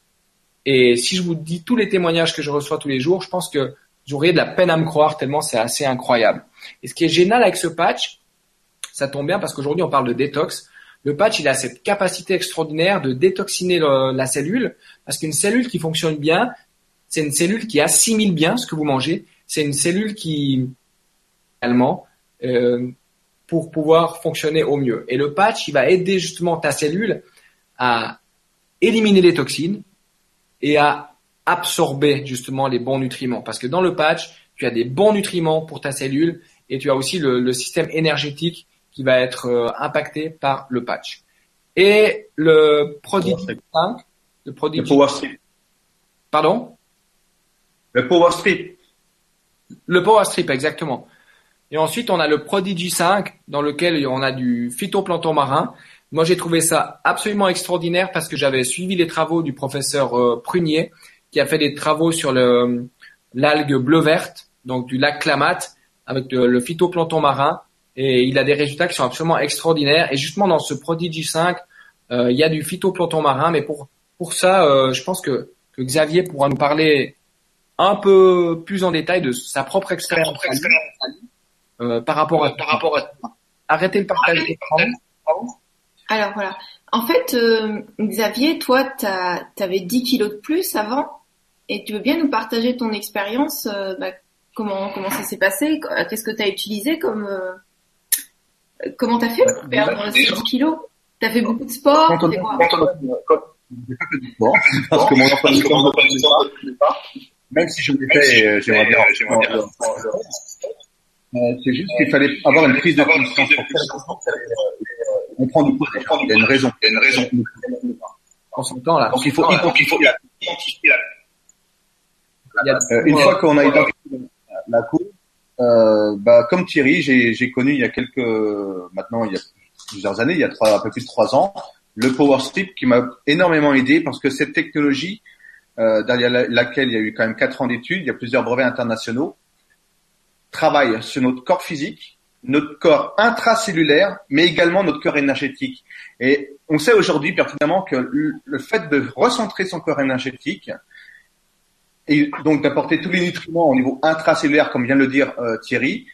Et si je vous dis tous les témoignages que je reçois tous les jours, je pense que j'aurais de la peine à me croire tellement c'est assez incroyable. Et ce qui est génial avec ce patch, ça tombe bien parce qu'aujourd'hui on parle de détox. Le patch, il a cette capacité extraordinaire de détoxiner la cellule parce qu'une cellule qui fonctionne bien, c'est une cellule qui assimile bien ce que vous mangez. C'est une cellule qui, euh, pour pouvoir fonctionner au mieux. Et le patch, il va aider justement ta cellule à éliminer les toxines et à absorber justement les bons nutriments. Parce que dans le patch, tu as des bons nutriments pour ta cellule et tu as aussi le, système énergétique qui va être euh, impacté par le patch. Et le produit 5, le Power Strip. Pardon? Le Power Strip. Le Power Strip, exactement. Et ensuite, on a le Prodigy 5 dans lequel on a du phytoplancton marin. Moi, j'ai trouvé ça absolument extraordinaire parce que j'avais suivi les travaux du professeur euh, Prunier qui a fait des travaux sur le l'algue bleu-verte, donc du lac Klamath, avec le, phytoplancton marin, et il a des résultats qui sont absolument extraordinaires. Et justement dans ce Prodigy 5, euh, il y a du phytoplancton marin, mais pour pour ça, euh, je pense que, que Xavier pourra nous parler un peu plus en détail de sa propre expérience euh, par rapport à par rapport à arrêtez le partage Alors voilà. En fait, euh, Xavier, toi, tu avais 10 kilos de plus avant. Et tu veux bien nous partager ton expérience euh, bah, Comment comment ça s'est passé? Qu'est-ce que tu as utilisé comme euh, Comment t'as fait pour perdre ces 10 kilos? T'as fait beaucoup de sport quand on, fait quoi parce que mon emploi du temps ne pas. Même si je l'ai fait, euh, j'aimerais bien. C'est juste qu'il fallait avoir une prise de conscience pour faire on prend du poids. Il y a une raison. Il y a une raison. On s'entend là. Donc il faut, il faut, il faut identifier la... Euh, une fois qu'on a identifié la cause, euh, bah, comme Thierry, j'ai connu il y a quelques, maintenant il y a plusieurs années, il y a trois, un peu plus de trois ans, le Power Strip qui m'a énormément aidé parce que cette technologie, euh, derrière laquelle il y a eu quand même quatre ans d'études, il y a plusieurs brevets internationaux, travaille sur notre corps physique, notre corps intracellulaire, mais également notre corps énergétique. Et on sait aujourd'hui pertinemment que le fait de recentrer son corps énergétique, et donc d'apporter tous les nutriments au niveau intracellulaire, comme vient de le dire euh, Thierry,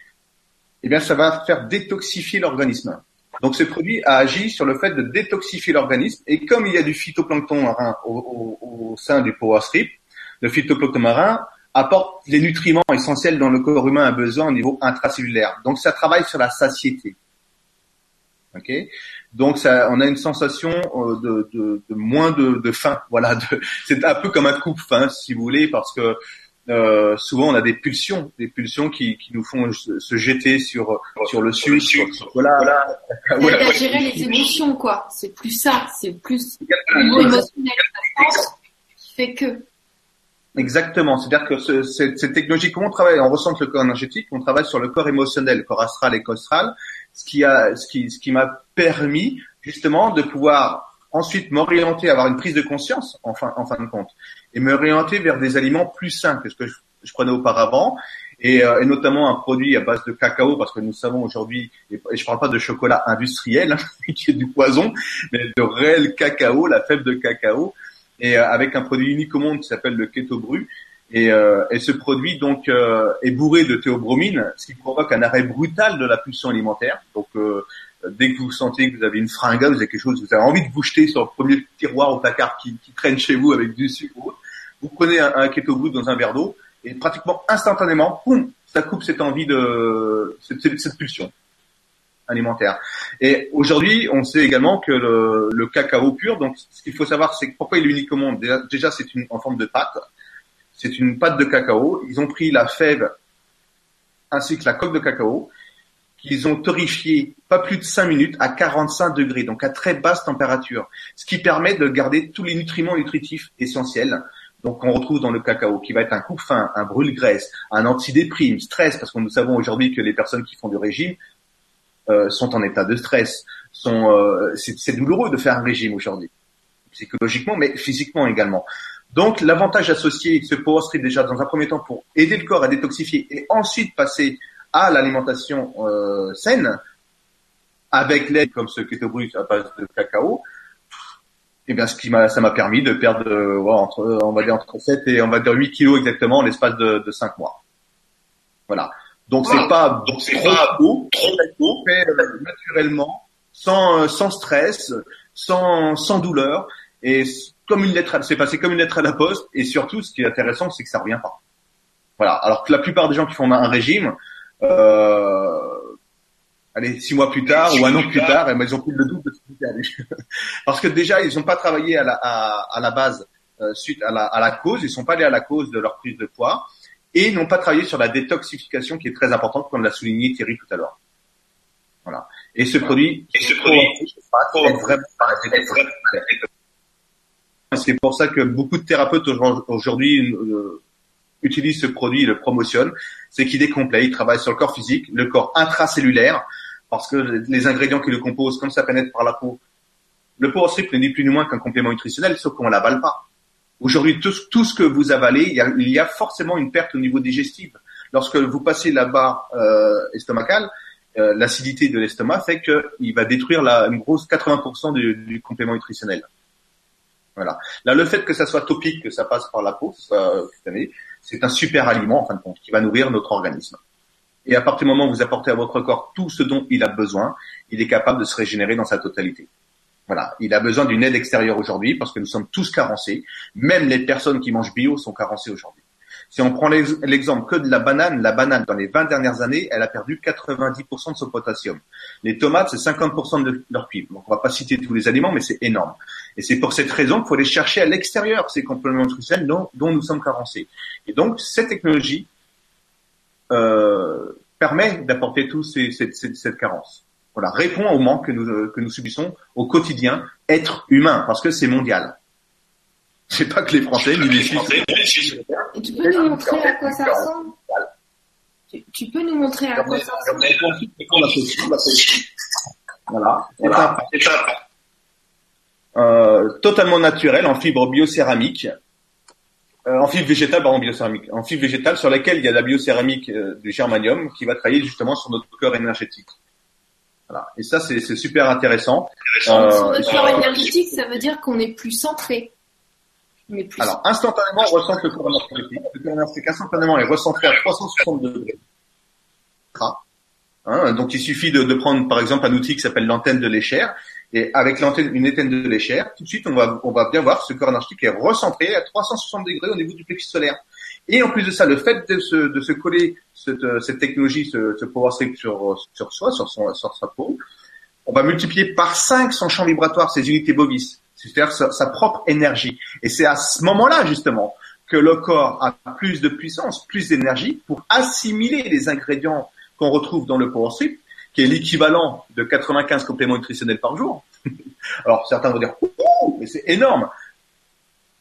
eh bien ça va faire détoxifier l'organisme. Donc ce produit a agi sur le fait de détoxifier l'organisme, et comme il y a du phytoplancton marin au, au, sein du Power Strip, le phytoplancton marin apporte les nutriments essentiels dont le corps humain a besoin au niveau intracellulaire. Donc ça travaille sur la satiété. Ok? Donc ça, on a une sensation euh, de, de, de moins de, de faim. *laughs* Voilà, c'est un peu comme un coupe-faim si vous voulez, parce que euh, souvent on a des pulsions, des pulsions qui, qui nous font se, jeter sur sur le sucre. voilà, voilà. *laughs* à gérer les émotions, quoi. C'est plus ça, c'est plus émotionnel qui fait que. Exactement. C'est-à-dire que ce, cette, cette, technologie, comment on travaille On ressent le corps énergétique, on travaille sur le corps émotionnel, le corps astral et costral, ce qui a, ce qui, ce qui m'a permis justement de pouvoir ensuite m'orienter, avoir une prise de conscience en fin, en fin de compte, et me réorienter vers des aliments plus sains que ce que je, prenais auparavant, et, euh, et, notamment un produit à base de cacao, parce que nous savons aujourd'hui, et je parle pas de chocolat industriel *laughs* qui est du poison, mais de réel cacao, la fève de cacao, et euh, avec un produit unique au monde qui s'appelle le keto bru. Et, euh, et, ce produit donc euh, est bourré de théobromine, ce qui provoque un arrêt brutal de la pulsion alimentaire. Donc dès que vous sentez que vous avez une fringale, vous avez quelque chose, vous avez envie de vous jeter sur le premier tiroir au placard qui, traîne chez vous avec du sucre, vous prenez un, keto bru dans un verre d'eau et pratiquement instantanément, boum, ça coupe cette envie de cette pulsion alimentaire. Et aujourd'hui, on sait également que le, cacao pur, donc ce qu'il faut savoir, c'est pourquoi il est unique monde. Déjà, c'est une en forme de pâte. C'est une pâte de cacao. Ils ont pris la fève ainsi que la coque de cacao qu'ils ont torréfié pas plus de 5 minutes à 45 degrés, donc à très basse température, ce qui permet de garder tous les nutriments nutritifs essentiels. Donc on retrouve dans le cacao, qui va être un coupe-faim, un brûle-graisse, un antidéprime, stress, parce que nous savons aujourd'hui que les personnes qui font du régime sont en état de stress. Sont, euh, c'est douloureux de faire un régime aujourd'hui, psychologiquement, mais physiquement également. Donc l'avantage associé, ce power strip déjà dans un premier temps pour aider le corps à détoxifier et ensuite passer à l'alimentation euh, saine avec l'aide comme ce keto brut à base de cacao, et eh bien ce qui m'a ça m'a permis de perdre euh, entre on va dire entre 7 et on va dire 8 kilos exactement en l'espace de, de 5 mois. Voilà. Donc c'est pas donc c'est pas beau, trop beau, fait euh, naturellement, sans euh, sans stress, sans sans douleur. Et comme une lettre, c'est passé comme une lettre à la poste. Et surtout ce qui est intéressant c'est que ça revient pas. Voilà. Alors que la plupart des gens qui font un régime, euh, allez six mois plus tard ou un an plus tard, eh ben, ils ont pris le double de ce qu'ils. *laughs* Parce que déjà ils n'ont pas travaillé à la à, à la base suite à la à la cause, ils sont pas allés à la cause de leur prise de poids et n'ont pas travaillé sur la détoxification qui est très importante, comme l'a souligné Thierry tout à l'heure. Voilà. Et ce produit, et ce produit, c'est pour ça que beaucoup de thérapeutes aujourd'hui euh, utilisent ce produit et le promotionnent. C'est qu'il est complet, il travaille sur le corps physique, le corps intracellulaire, parce que les ingrédients qui le composent, comme ça pénètre par la peau, le power strip n'est ni plus ni moins qu'un complément nutritionnel, sauf qu'on l'avale pas. Aujourd'hui, tout, ce que vous avalez, il y, a, forcément une perte au niveau digestif. Lorsque vous passez la barre euh, estomacale, euh, l'acidité de l'estomac fait qu'il va détruire la, une grosse 80% du, du, complément nutritionnel. Voilà. Là, le fait que ça soit topique, que ça passe par la peau, c'est un super aliment en fin de compte qui va nourrir notre organisme. Et à partir du moment où vous apportez à votre corps tout ce dont il a besoin, il est capable de se régénérer dans sa totalité. Voilà, il a besoin d'une aide extérieure aujourd'hui parce que nous sommes tous carencés. Même les personnes qui mangent bio sont carencées aujourd'hui. Si on prend l'exemple que de la banane, la banane dans les 20 dernières années, elle a perdu 90% de son potassium. Les tomates, c'est 50% de leur cuivre. Donc on va pas citer tous les aliments, mais c'est énorme. Et c'est pour cette raison qu'il faut les chercher à l'extérieur, ces compléments nutritionnels dont, dont, nous sommes carencés. Et donc cette technologie euh, permet d'apporter tous ces, cette, cette, cette carence. Voilà, répond au manque que nous, que nous subissons au quotidien, être humain, parce que c'est mondial. *laughs* C'est pas que les Français, ni les Suisses. Et tu peux nous montrer à quoi ça ressemble? Tu, tu, peux nous montrer à quoi ça ressemble? Voilà. Euh, totalement naturel en fibre biocéramique, euh, en fibre végétale, pardon, biocéramique, en fibre végétale sur laquelle il y a la biocéramique euh, du germanium qui va travailler justement sur notre corps énergétique. Voilà. Et ça, c'est super intéressant. Euh, sur notre corps énergétique, ça veut dire qu'on est plus centré. Mais plus Alors, instantanément, on ressent le corps énergétique. Le corps énergétique, instantanément, est recentré à 360 degrés. Hein, donc, il suffit de, de, prendre, par exemple, un outil qui s'appelle l'antenne de l'échère et avec l'antenne, une étenne de l'échère, tout de suite, on va, on va bien voir ce corps énergétique est recentré à 360 degrés au niveau du plexus solaire. Et en plus de ça, le fait de se, de se coller cette, cette technologie, ce, ce power strip sur, sur soi, sur, son, sur sa peau, on va multiplier par 5 son champ vibratoire, ses unités bovis, c'est-à-dire sa, sa, propre énergie. Et c'est à ce moment-là, justement, que le corps a plus de puissance, plus d'énergie pour assimiler les ingrédients qu'on retrouve dans le power strip qui est l'équivalent de 95 compléments nutritionnels par jour. *laughs* Alors certains vont dire, oh, mais c'est énorme.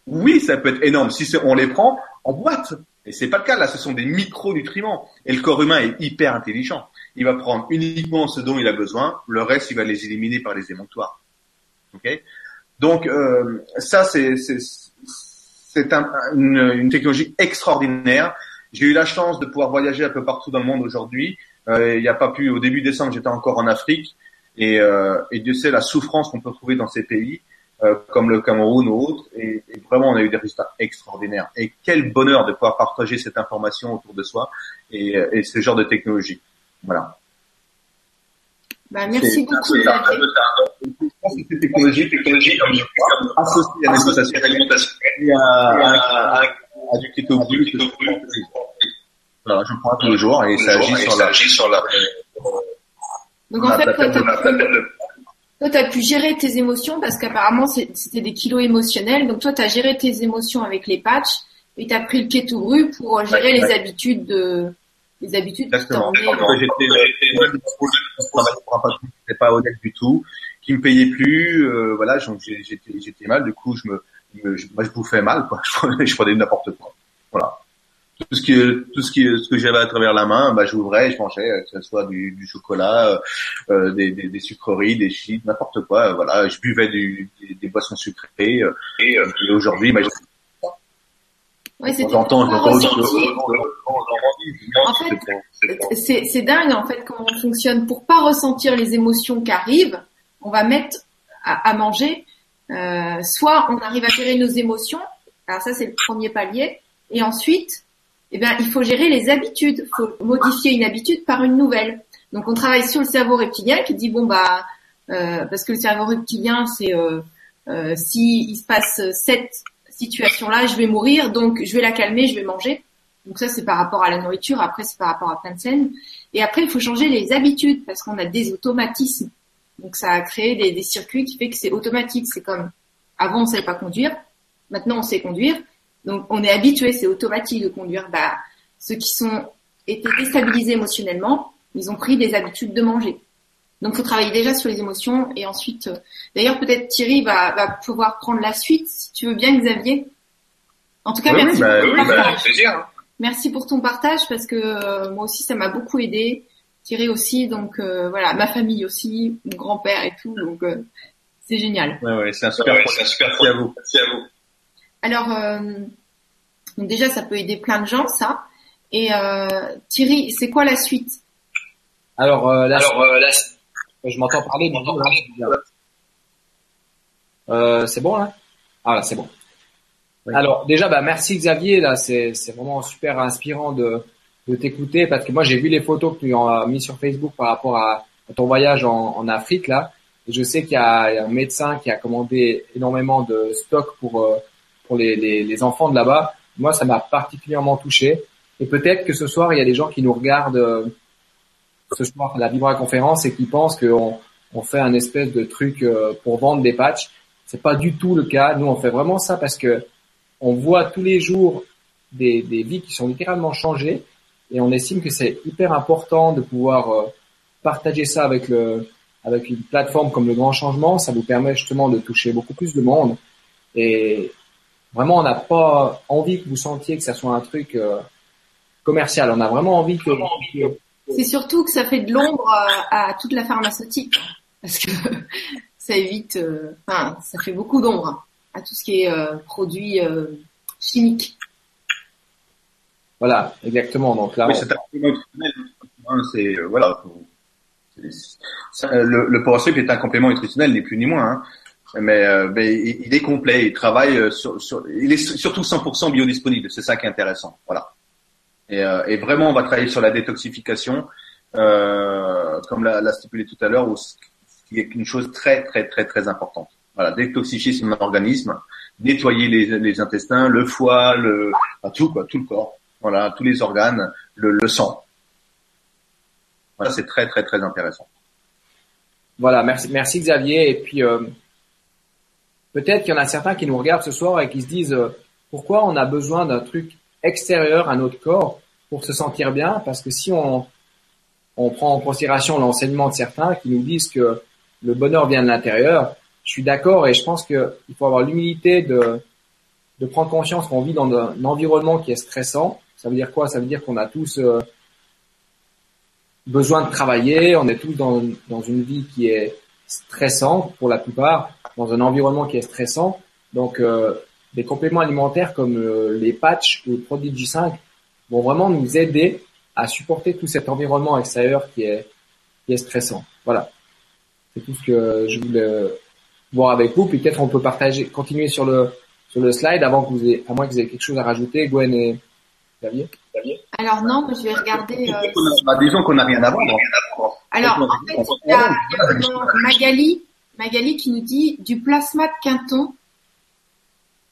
Oui, ça peut être énorme si on les prend en boîte. Et c'est pas le cas. Là, ce sont des micronutriments. Et le corps humain est hyper intelligent. Il va prendre uniquement ce dont il a besoin. Le reste, il va les éliminer par les émonctoires. Ok? Donc euh, ça, c'est c'est un, une, une technologie extraordinaire. J'ai eu la chance de pouvoir voyager un peu partout dans le monde aujourd'hui euh, il n'y a pas pu, au début décembre, j'étais encore en Afrique et, euh, et Dieu sait la souffrance qu'on peut trouver dans ces pays. Euh, comme le Cameroun ou autre, et, et, vraiment on a eu des résultats extraordinaires. Et quel bonheur de pouvoir partager cette information autour de soi et, et ce genre de technologie. Voilà. Bah, merci beaucoup. C'est une technologie, technologie associée à l'alimentation et à, du keto voilà, je prends tous les jours et ça agit sur, la... sur la. Donc en fait, toi, tu as pu gérer tes émotions parce qu'apparemment c'était des kilos émotionnels. Donc toi, tu as géré tes émotions avec les patchs et tu as pris le keto bru pour gérer les habitudes de les habitudes Exactement. J'étais pas, pas honnête du tout, qui me payait plus, euh, voilà, j'étais mal, du coup je me, je, moi je bouffais mal, quoi. *laughs* je prenais n'importe quoi. Voilà tout ce qui tout ce qui ce que j'avais à travers la main bah j'ouvrais je mangeais que ce soit du, du chocolat euh, euh des, des, des, sucreries des chips n'importe quoi voilà je buvais du, des, des boissons sucrées euh, et, euh, et aujourd'hui bah, Ouais, c'est En fait, c'est, c'est dingue en fait comment on fonctionne. Pour pas ressentir les émotions qui arrivent, on va mettre à, à manger. Euh, soit on arrive à gérer nos émotions. Alors ça c'est le premier palier. Et ensuite, eh bien, il faut gérer les habitudes. Il faut modifier une habitude par une nouvelle. Donc, on travaille sur le cerveau reptilien qui dit bon bah euh, parce que le cerveau reptilien c'est euh, euh, si il se passe cette situation-là, je vais mourir, donc je vais la calmer, je vais manger. Donc ça c'est par rapport à la nourriture. Après c'est par rapport à plein de scènes. Et après il faut changer les habitudes parce qu'on a des automatismes. Donc ça a créé des, des circuits qui fait que c'est automatique. C'est comme avant on savait pas conduire, maintenant on sait conduire. Donc on est habitué, c'est automatique de conduire. Bah, ceux qui sont été déstabilisés émotionnellement, ils ont pris des habitudes de manger. Donc faut travailler déjà sur les émotions et ensuite. Euh, d'ailleurs peut-être Thierry va, va pouvoir prendre la suite si tu veux bien Xavier. En tout cas merci bah, pour ton partage. Bah, merci pour ton partage parce que euh, moi aussi ça m'a beaucoup aidé. Thierry aussi donc euh, voilà ma famille aussi mon grand-père et tout donc c'est génial. Ouais, ouais, c'est un super, ouais, un super merci à vous. Merci à vous. Alors, euh, déjà, ça peut aider plein de gens, ça. Et euh, Thierry, c'est quoi la suite? Alors, euh, Alors euh, je m'entends parler. Euh, c'est bon là? Ah là, c'est bon. Alors déjà, bah merci Xavier. Là, c'est vraiment super inspirant de de t'écouter parce que moi j'ai vu les photos que tu as mis sur Facebook par rapport à, ton voyage en, en, Afrique là. Et je sais qu'il y a un médecin qui a commandé énormément de stock pour euh, pour les, les, les enfants de là-bas, moi, ça m'a particulièrement touché. Et peut-être que ce soir, il y a des gens qui nous regardent euh, ce soir la Vibra conférence et qui pensent qu'on on fait un espèce de truc euh, pour vendre des patchs. C'est pas du tout le cas. Nous, on fait vraiment ça parce que on voit tous les jours des, des vies qui sont littéralement changées et on estime que c'est hyper important de pouvoir euh, partager ça avec le, avec une plateforme comme le Grand Changement, ça vous permet justement de toucher beaucoup plus de monde. Et vraiment, on n'a pas envie que vous sentiez que ça soit un truc euh, commercial. On a vraiment envie que. C'est surtout que ça fait de l'ombre à, toute la pharmaceutique, parce que *laughs* ça évite, euh, enfin, ça fait beaucoup d'ombre à tout ce qui est euh, produit euh, chimique. Voilà, exactement. Donc là, oui, c'est hein, c'est voilà. le, le est un complément nutritionnel, ni plus ni moins. Hein. Mais, il est complet, il travaille sur, sur il est surtout 100% biodisponible. C'est ça qui est intéressant. Voilà. Et, euh, et, vraiment, on va travailler sur la détoxification, euh, comme l'a stipulé tout à l'heure, qui est une chose très, très, très, très importante. Voilà, détoxifier son organisme, nettoyer les, les intestins, le foie, le, tout quoi, tout le corps, voilà, tous les organes, le, le sang. Voilà, c'est très, très, très intéressant. Voilà, merci, merci Xavier. Et puis euh, peut-être qu'il y en a certains qui nous regardent ce soir et qui se disent euh, pourquoi on a besoin d'un truc extérieur à notre corps pour se sentir bien, parce que si on, on prend en considération l'enseignement de certains qui nous disent que le bonheur vient de l'intérieur, je suis d'accord et je pense qu'il faut avoir l'humilité de, de prendre conscience qu'on vit dans un environnement qui est stressant. Ça veut dire quoi? Ça veut dire qu'on a tous euh, besoin de travailler, on est tous dans, dans une vie qui est stressante pour la plupart, dans un environnement qui est stressant. Donc euh, des compléments alimentaires comme euh, les patchs ou le Prodigy 5 vont vraiment nous aider à supporter tout cet environnement extérieur qui est, qui est stressant. Voilà. C'est tout ce que je voulais voir avec vous. Puis peut-être on peut partager, continuer sur le, sur le slide avant que vous ayez, à moins que vous ayez quelque chose à rajouter, Gwen et Xavier. Alors non, je vais regarder. Euh, bah, disons qu'on n'a rien à voir. Alors en fait, il y a, Magali, Magali qui nous dit du plasma de Quinton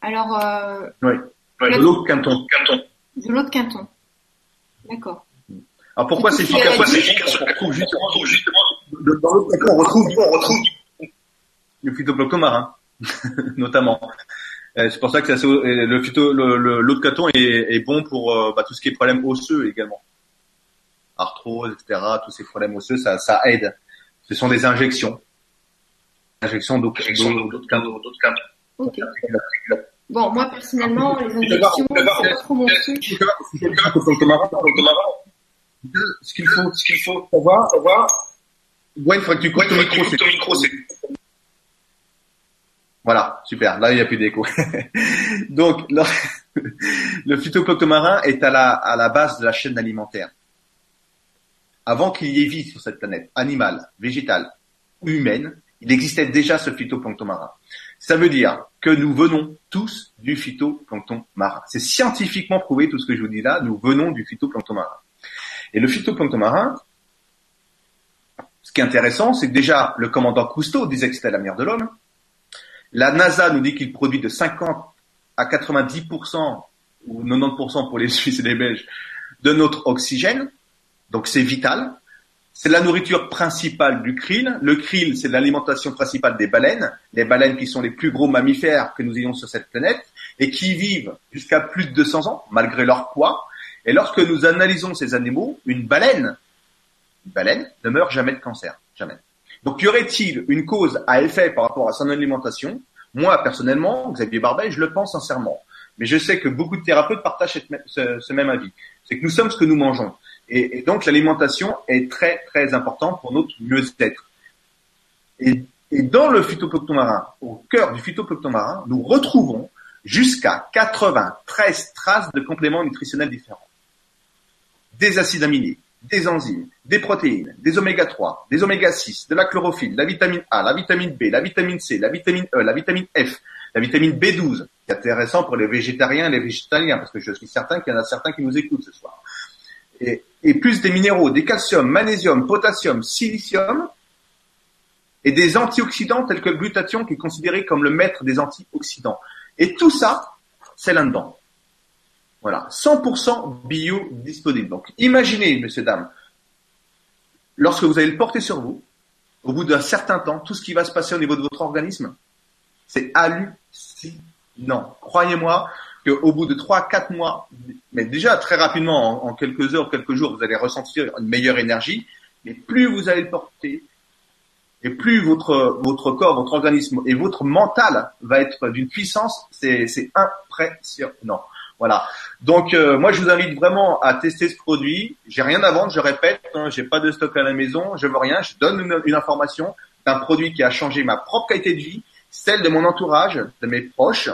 alors. Euh, oui. de l'eau de Quinton. De l'eau de Quinton. D'accord. Alors pourquoi c'est efficace Pourquoi c'est efficace retrouve justement, justement dans l'eau de Quinton, on retrouve, on retrouve le phytoplancton marin, *laughs* notamment. Euh, c'est pour ça que c'est le phyto, l'eau de Quinton est, est, bon pour euh, bah, tout ce qui est problème osseux également. Arthrose, etc. Tous ces problèmes osseux, ça, ça aide. Ce sont des injections. Injections d'eau de. Ok. Bon, moi personnellement, les injections, c'est pas trop mon truc. Ce qu'il faut, ce qu'il faut savoir, savoir. Gwen, il faudrait que tu coupes ton micro, ton micro, c'est. Voilà, super. Là, il n'y a plus d'écho. *laughs* Donc, *laughs* le, phytoplancton marin est à la, à la base de la chaîne alimentaire. Avant qu'il y ait vie sur cette planète, animale, végétale humaine, il existait déjà ce phytoplancton marin. Ça veut dire que nous venons tous du phytoplancton marin. C'est scientifiquement prouvé tout ce que je vous dis là, nous venons du phytoplancton marin. Et le phytoplancton marin, ce qui est intéressant, c'est que déjà le commandant Cousteau disait que c'était la de l'homme. La NASA nous dit qu'il produit de 50 à 90% ou 90% pour les *laughs* Suisses et les Belges de notre oxygène. Donc c'est vital. C'est la nourriture principale du krill. Le krill, c'est l'alimentation principale des baleines. Les baleines qui sont les plus gros mammifères que nous ayons sur cette planète et qui vivent jusqu'à plus de 200 ans, malgré leur poids. Et lorsque nous analysons ces animaux, une baleine, une baleine ne meurt jamais de cancer. Jamais. Donc, y aurait-il une cause à effet par rapport à son alimentation? Moi, personnellement, Xavier Barbet, je le pense sincèrement. Mais je sais que beaucoup de thérapeutes partagent ce même avis. C'est que nous sommes ce que nous mangeons. Et, donc l'alimentation est très très importante pour notre mieux-être. Et, dans le phytoplancton marin, au cœur du phytoplancton marin, nous retrouvons jusqu'à 93 traces de compléments nutritionnels différents. Des acides aminés, des enzymes, des protéines, des oméga 3, des oméga 6, de la chlorophylle, la vitamine A, la vitamine B, la vitamine C, la vitamine E, la vitamine F, la vitamine B12, qui est intéressant pour les végétariens et les végétaliens, parce que je suis certain qu'il y en a certains qui nous écoutent ce soir et, plus des minéraux, des calcium, magnésium, potassium, silicium, et des antioxydants tels que le glutathion qui est considéré comme le maître des antioxydants. Et tout ça, c'est là-dedans. Voilà, 100% bio disponible. Donc imaginez, messieurs, dames, lorsque vous allez le porter sur vous, au bout d'un certain temps, tout ce qui va se passer au niveau de votre organisme, c'est hallucinant. Croyez-moi, qu'au bout de trois, quatre mois, mais déjà très rapidement, en, quelques heures, quelques jours, vous allez ressentir une meilleure énergie. Mais plus vous allez le porter, Et plus votre votre corps, votre organisme et votre mental va être d'une puissance, c'est impressionnant. Voilà. Donc euh, moi je vous invite vraiment à tester ce produit. J'ai rien à vendre, je répète, hein, j'ai pas de stock à la maison, je veux rien. Je donne une, une information d'un produit qui a changé ma propre qualité de vie, celle de mon entourage, de mes proches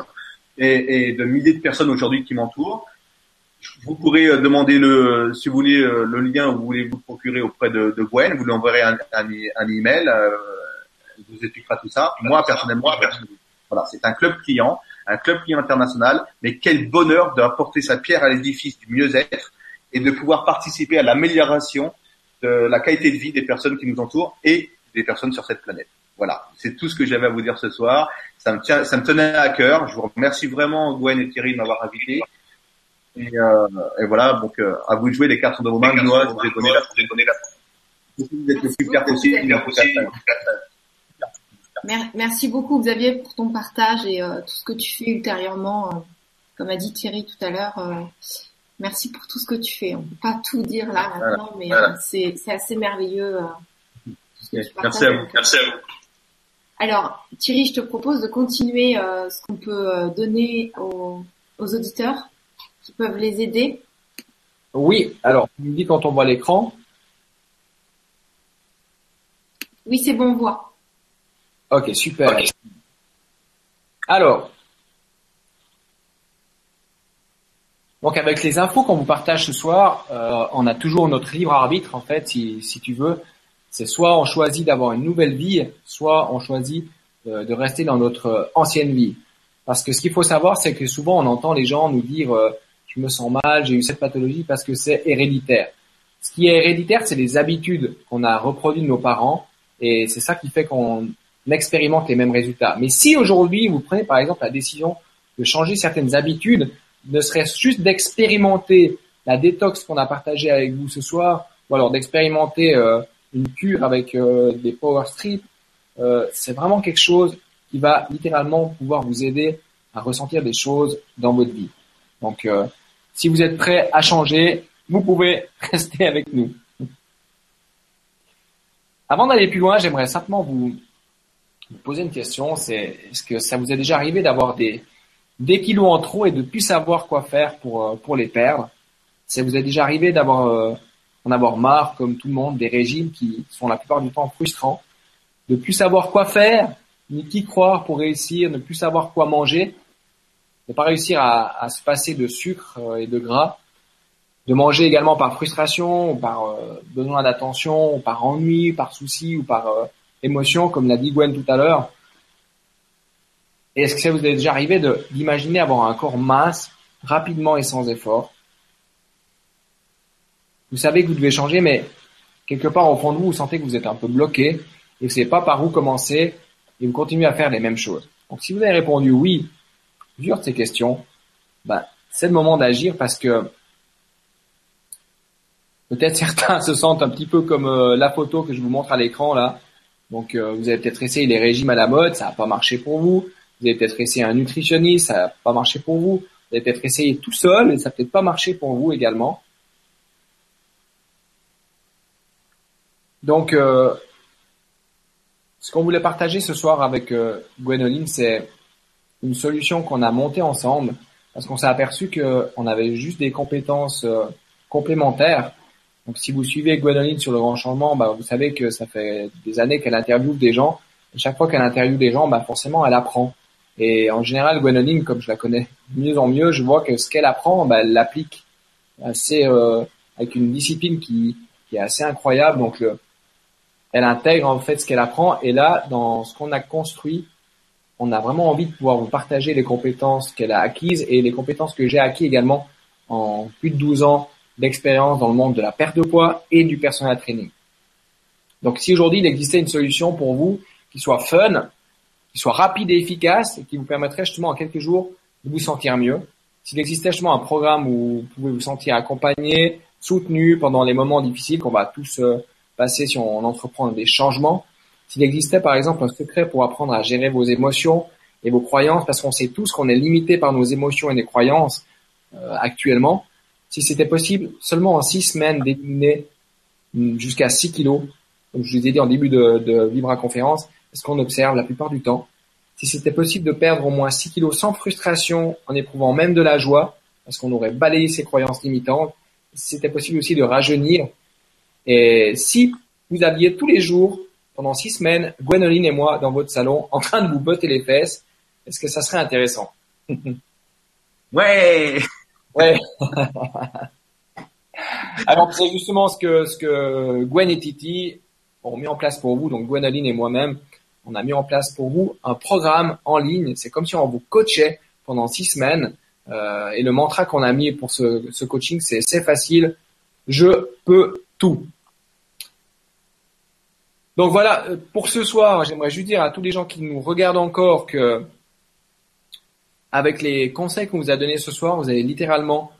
et, et de milliers de personnes aujourd'hui qui m'entourent. Vous pourrez euh, demander le, si vous voulez, euh, le lien où vous voulez vous procurer auprès de, de Gwen. Vous lui enverrez un, un, un email. Euh, vous expliquera tout ça. Moi, personnellement, voilà, c'est un club client, un club client international. Mais quel bonheur d'apporter sa pierre à l'édifice du mieux-être et de pouvoir participer à l'amélioration de la qualité de vie des personnes qui nous entourent et des personnes sur cette planète. Voilà, c'est tout ce que j'avais à vous dire ce soir. Ça me tient, ça me tenait à cœur. Je vous remercie vraiment Gwen et Thierry de m'avoir invité. Et, euh, et, voilà, donc euh, à vous de jouer les cartes de vos mains. Je vous ai donné la, vous ai donné la. Vous êtes le plus clair possible. Merci beaucoup Xavier pour ton partage et euh, tout ce que tu fais ultérieurement. Euh, comme a dit Thierry tout à l'heure, euh, merci pour tout ce que tu fais. On peut pas tout dire là maintenant, voilà. mais voilà. c'est assez merveilleux. merci à vous. Merci à vous. Alors Thierry, je te propose de continuer ce qu'on peut donner aux, aux auditeurs qui peuvent les aider Oui, alors, tu me dis quand on voit l'écran Oui, c'est bon, on voit. Ok, super. Okay. Alors, donc avec les infos qu'on vous partage ce soir, euh, on a toujours notre libre arbitre en fait, si, si tu veux. C'est soit on choisit d'avoir une nouvelle vie, soit on choisit euh, de rester dans notre ancienne vie. Parce que ce qu'il faut savoir, c'est que souvent on entend les gens nous dire euh, je me sens mal, j'ai eu cette pathologie parce que c'est héréditaire. Ce qui est héréditaire, c'est les habitudes qu'on a reproduites de nos parents et c'est ça qui fait qu'on expérimente les mêmes résultats. Mais si aujourd'hui vous prenez par exemple la décision de changer certaines habitudes, ne serait-ce juste d'expérimenter la détox qu'on a partagée avec vous ce soir, ou alors d'expérimenter euh, une cure avec euh, des power strips, euh, c'est vraiment quelque chose qui va littéralement pouvoir vous aider à ressentir des choses dans votre vie. Donc, si vous êtes prêt à changer, vous pouvez *laughs* rester avec nous. Avant d'aller plus loin, j'aimerais simplement vous, poser une question. C'est est-ce que ça vous est déjà arrivé d'avoir des, kilos en trop et de plus savoir quoi faire pour, euh, pour les perdre? Ça vous est déjà arrivé d'avoir euh, en avoir marre, comme tout le monde, des régimes qui sont la plupart du temps frustrants, de plus savoir quoi faire, ni qui croire pour réussir, ne plus savoir quoi manger ne pas réussir à, se passer de sucre euh, et de gras, de manger également par frustration, ou par besoin d'attention, ou par ennui, par souci, ou par émotion, comme l'a dit Gwen tout à l'heure. Est-ce que ça vous est déjà arrivé d'imaginer avoir un corps mince rapidement et sans effort? Vous savez que vous devez changer, mais quelque part au fond de vous, vous sentez que vous êtes un peu bloqué et vous ne savez pas par où commencer et vous continuez à faire les mêmes choses. Donc si vous avez répondu oui, plusieurs de ces questions, ben, c'est le moment d'agir parce que peut-être *laughs* certains se sentent un petit peu comme euh, la photo que je vous montre à l'écran là. Donc euh, vous avez peut-être essayé les régimes à la mode, ça n'a pas marché pour vous. Vous avez peut-être essayé un nutritionniste, ça n'a pas marché pour vous. Vous avez peut-être essayé tout seul et ça n'a peut-être pas marché pour vous également. Donc, euh, ce qu'on voulait partager ce soir avec euh, Gwenoline, c'est une solution qu'on a montée ensemble parce qu'on s'est aperçu qu'on avait juste des compétences euh, complémentaires. Donc si vous suivez Gwenoline sur le grand changement, bah, vous savez que ça fait des années qu'elle interviewe des gens. Et chaque fois qu'elle interviewe des gens, bah, forcément elle apprend. Et en général, Gwenoline, comme je la connais de mieux en mieux, je vois que ce qu'elle apprend, bah, elle l'applique assez euh, avec une discipline qui, est assez incroyable. Donc le, elle intègre en fait ce qu'elle apprend. Et là, dans ce qu'on a construit, on a vraiment envie de pouvoir vous partager les compétences qu'elle a acquises et les compétences que j'ai acquises également en plus de 12 ans d'expérience dans le monde de la perte de poids et du personal training. Donc si aujourd'hui il existait une solution pour vous qui soit fun, qui soit rapide et efficace et qui vous permettrait justement en quelques jours de vous sentir mieux, s'il existait justement un programme où vous pouvez vous sentir accompagné, soutenu pendant les moments difficiles qu'on va tous euh, passer si on entreprend des changements, s'il existait par exemple un secret pour apprendre à gérer vos émotions et vos croyances, parce qu'on sait tous qu'on est limité par nos émotions et nos croyances euh, actuellement, si c'était possible seulement en six semaines d'éliminer jusqu'à 6 kilos, comme je vous ai dit en début de, de Vibra Conférence, ce qu'on observe la plupart du temps. Si c'était possible de perdre au moins 6 kilos sans frustration, en éprouvant même de la joie, parce qu'on aurait balayé ses croyances limitantes, si c'était possible aussi de rajeunir. Et si vous aviez tous les jours, pendant six semaines, Gwenoline et moi dans votre salon, en train de vous botter les fesses, est-ce que ça serait intéressant? *laughs* Ouais Ouais *laughs* Alors c'est justement ce que, ce que Gwen et Titi ont mis en place pour vous, donc Gwenoline et moi-même, on a mis en place pour vous un programme en ligne. C'est comme si on vous coachait pendant six semaines. Euh, et le mantra qu'on a mis pour ce, ce coaching, c'est c'est facile, je peux tout. Donc voilà, euh, pour ce soir, j'aimerais juste dire à tous les gens qui nous regardent encore que avec les conseils qu'on vous a donnés ce soir, vous avez littéralement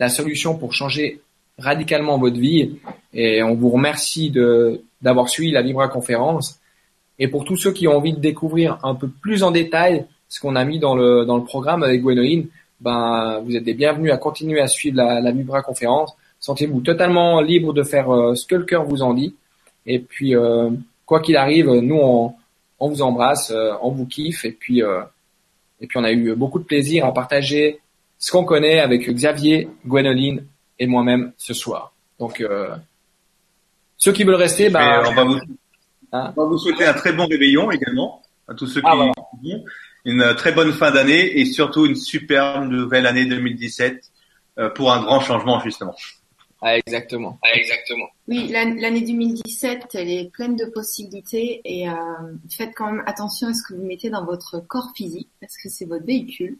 la solution pour changer radicalement votre vie. Et on vous remercie de d'avoir suivi la Vibra conférence. Et pour tous ceux qui ont envie de découvrir un peu plus en détail ce qu'on a mis dans le, dans le programme avec Gwenoline, ben, vous êtes les bienvenus à continuer à suivre la, la Vibra conférence. Sentez-vous totalement libre de faire euh, ce que le cœur vous en dit. Et puis, euh, quoi qu'il arrive, nous, on, on vous embrasse, euh, on vous kiffe. Et puis, et puis, on a eu beaucoup de plaisir à partager ce qu'on connaît avec Xavier, Gwenoline et moi-même ce soir. Donc, ceux qui veulent rester, ben, on va vous Hein On va vous souhaiter un très bon réveillon également à tous ceux ah, qui ah, une très bonne fin d'année et surtout une superbe nouvelle année 2017 euh, pour un grand changement justement. Ah, exactement. Ah, exactement. Oui, l'année 2017, elle est pleine de possibilités et euh, faites quand même attention à ce que vous mettez dans votre corps physique parce que c'est votre véhicule.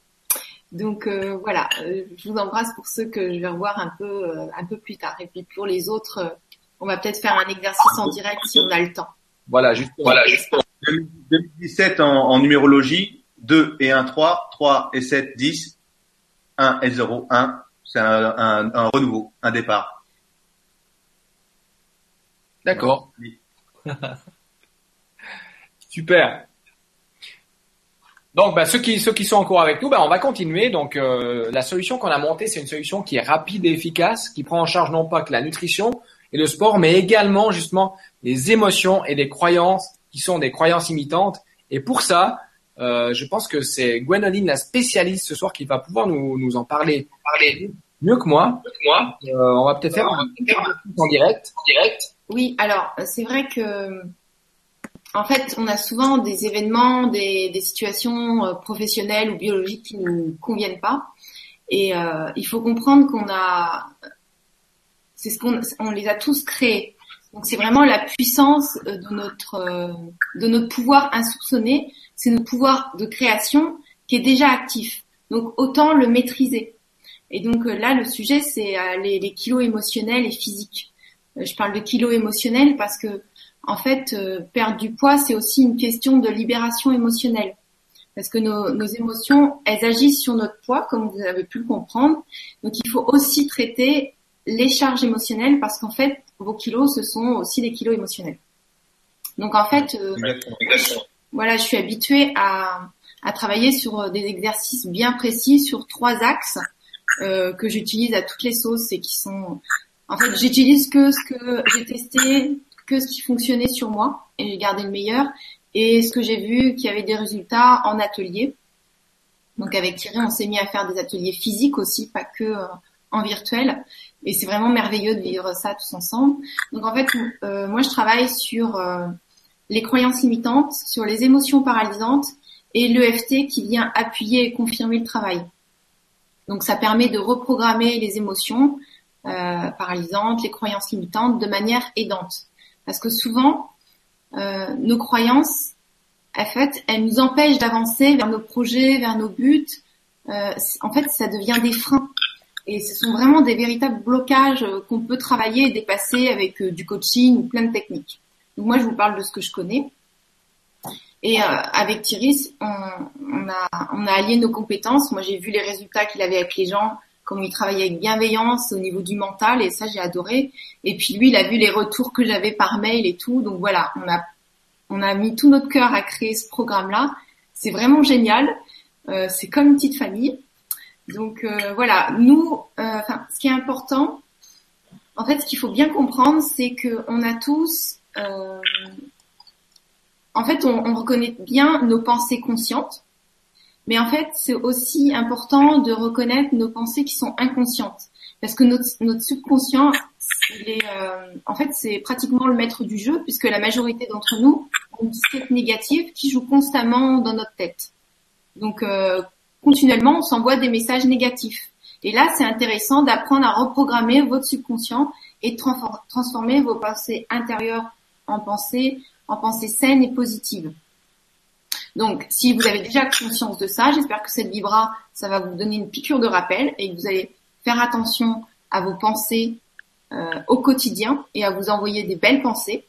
Donc euh, voilà, euh, je vous embrasse pour ceux que je vais revoir un peu euh, un peu plus tard et puis pour les autres, on va peut-être faire un exercice en direct si on a le temps. Voilà, juste Voilà, 2017 en, en, numérologie, 2 et 1, 3, 3 et 7, 10, 1 et 0, 1. C'est un, un, un, renouveau, un départ. D'accord. *laughs* Super. Donc, bah, ceux qui ceux qui sont encore avec nous, bah, on va continuer. Donc, euh, la solution qu'on a montée, c'est une solution qui est rapide et efficace, qui prend en charge non pas que la nutrition et le sport, mais également justement les émotions et les croyances qui sont des croyances imitantes. Et pour ça, euh, je pense que c'est Gwenoline, la spécialiste ce soir, qui va pouvoir nous, nous en parler, parler mieux que moi. Mieux que moi. Euh, on va peut-être faire, un, en direct. En direct. Oui, alors c'est vrai que en fait, on a souvent des événements, des, des situations euh, professionnelles ou biologiques qui nous conviennent pas. Et euh, il faut comprendre qu'on a, c'est ce qu'on, on les a tous créés. Donc c'est vraiment la puissance de notre de notre pouvoir insoupçonné, c'est notre pouvoir de création qui est déjà actif. Donc autant le maîtriser. Et donc euh, là le sujet c'est les, les, kilos émotionnels et physiques. Je parle de kilos émotionnels parce que en fait perdre du poids c'est aussi une question de libération émotionnelle. Parce que nos, émotions, elles agissent sur notre poids, comme vous avez pu le comprendre. Donc il faut aussi traiter les charges émotionnelles parce qu'en fait, vos kilos, ce sont aussi des kilos émotionnels. Donc en fait, euh, voilà, je suis habituée à, à, travailler sur euh, des exercices bien précis sur trois axes euh, que j'utilise à toutes les sauces et qui sont, en fait, j'utilise que ce que j'ai testé, que ce qui fonctionnait sur moi et j'ai gardé le meilleur et ce que j'ai vu qui avait des résultats en atelier. Donc avec Thierry, on s'est mis à faire des ateliers physiques aussi, pas que euh, en virtuel. Et c'est vraiment merveilleux de vivre ça tous ensemble. Donc en fait, euh, moi je travaille sur euh, les croyances limitantes, sur les émotions paralysantes et l'EFT qui vient appuyer et confirmer le travail. Donc ça permet de reprogrammer les émotions euh, paralysantes, les croyances limitantes de manière aidante. Parce que souvent, euh, nos croyances, en fait, elles nous empêchent d'avancer vers nos projets, vers nos buts. Euh, en fait, ça devient des freins. Et ce sont vraiment des véritables blocages qu'on peut travailler et dépasser avec du coaching ou plein de techniques. Donc moi, je vous parle de ce que je connais. Et euh, avec Thierry, on, on, a, on a allié nos compétences. Moi, j'ai vu les résultats qu'il avait avec les gens, comment il travaillait avec bienveillance au niveau du mental, et ça, j'ai adoré. Et puis lui, il a vu les retours que j'avais par mail et tout. Donc voilà, on a, on a mis tout notre cœur à créer ce programme-là. C'est vraiment génial. Euh, c'est comme une petite famille. Donc euh, voilà, nous, euh, ce qui est important, en fait, ce qu'il faut bien comprendre, c'est qu'on a tous en fait, on, on, reconnaît bien nos pensées conscientes, mais en fait, c'est aussi important de reconnaître nos pensées qui sont inconscientes, parce que notre, subconscient, euh, en fait, c'est pratiquement le maître du jeu, puisque la majorité d'entre nous ont une disquette négative qui joue constamment dans notre tête. Donc, euh, continuellement, on s'envoie des messages négatifs. Et là, c'est intéressant d'apprendre à reprogrammer votre subconscient et de transformer vos pensées intérieures en pensées, en pensées saines et positives. Donc, si vous avez déjà conscience de ça, j'espère que cette vibra, ça va vous donner une piqûre de rappel et que vous allez faire attention à vos pensées euh, au quotidien et à vous envoyer des belles pensées.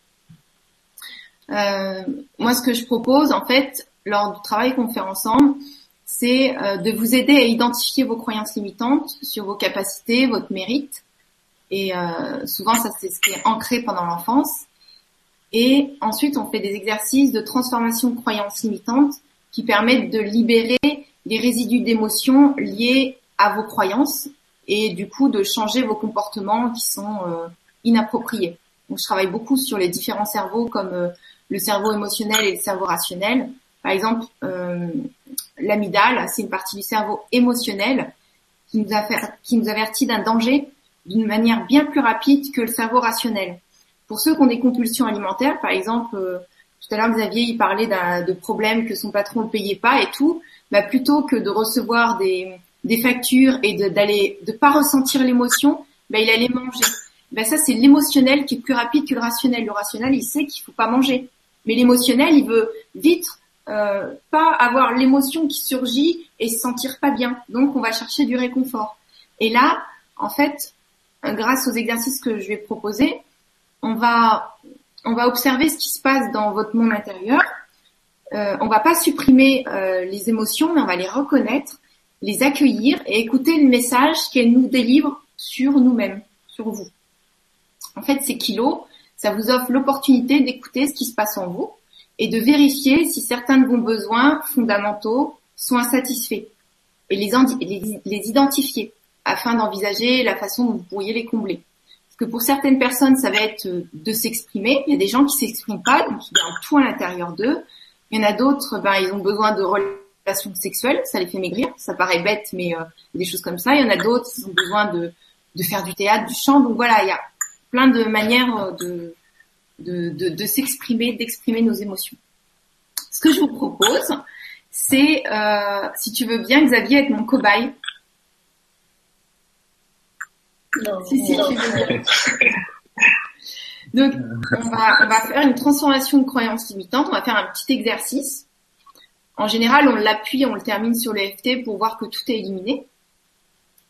Euh, moi, ce que je propose, en fait, lors du travail qu'on fait ensemble, c'est euh, de vous aider à identifier vos croyances limitantes sur vos capacités, votre mérite. Et souvent, ça c'est ce qui est ancré pendant l'enfance. Et ensuite, on fait des exercices de transformation de croyances limitantes qui permettent de libérer les résidus d'émotions liés à vos croyances et du coup de changer vos comportements qui sont euh, inappropriés. Donc, je travaille beaucoup sur les différents cerveaux comme le cerveau émotionnel et le cerveau rationnel. Par exemple, euh, l'amygdale, c'est une partie du cerveau émotionnel qui nous avertit d'un danger d'une manière bien plus rapide que le cerveau rationnel. Pour ceux qui ont des compulsions alimentaires, par exemple, euh, tout à l'heure Xavier il parlait de problèmes que son patron ne payait pas et tout, bah, plutôt que de recevoir des, des factures et d'aller de, pas ressentir l'émotion, bah, il allait manger. Bah, ça c'est l'émotionnel qui est plus rapide que le rationnel. Le rationnel il sait qu'il faut pas manger, mais l'émotionnel il veut vite euh, pas avoir l'émotion qui surgit et se sentir pas bien. Donc on va chercher du réconfort. Et là, en fait, grâce aux exercices que je vais proposer, on va on va observer ce qui se passe dans votre monde intérieur. Euh, on va pas supprimer euh, les émotions, mais on va les reconnaître, les accueillir et écouter le message qu'elles nous délivrent sur nous-mêmes, sur vous. En fait, ces kilos, ça vous offre l'opportunité d'écouter ce qui se passe en vous et de vérifier si certains de vos besoins fondamentaux sont insatisfaits et les, les, identifier afin d'envisager la façon dont vous pourriez les combler. Que pour certaines personnes, ça va être de s'exprimer. Il y a des gens qui s'expriment pas, donc ils gardent tout à l'intérieur d'eux. Il y en a d'autres, ben, ils ont besoin de relations sexuelles, ça les fait maigrir. Ça paraît bête, mais euh, des choses comme ça. Il y en a d'autres, qui ont besoin de, faire du théâtre, du chant. Donc voilà, il y a plein de manières de, de, de, s'exprimer, d'exprimer nos émotions. Ce que je vous propose, c'est, euh, si tu veux bien, Xavier, être mon cobaye. Non, si, si. *laughs* Donc, on va, on va faire une transformation de croyances limitantes. On va faire un petit exercice. En général, on l'appuie, on le termine sur le FT pour voir que tout est éliminé.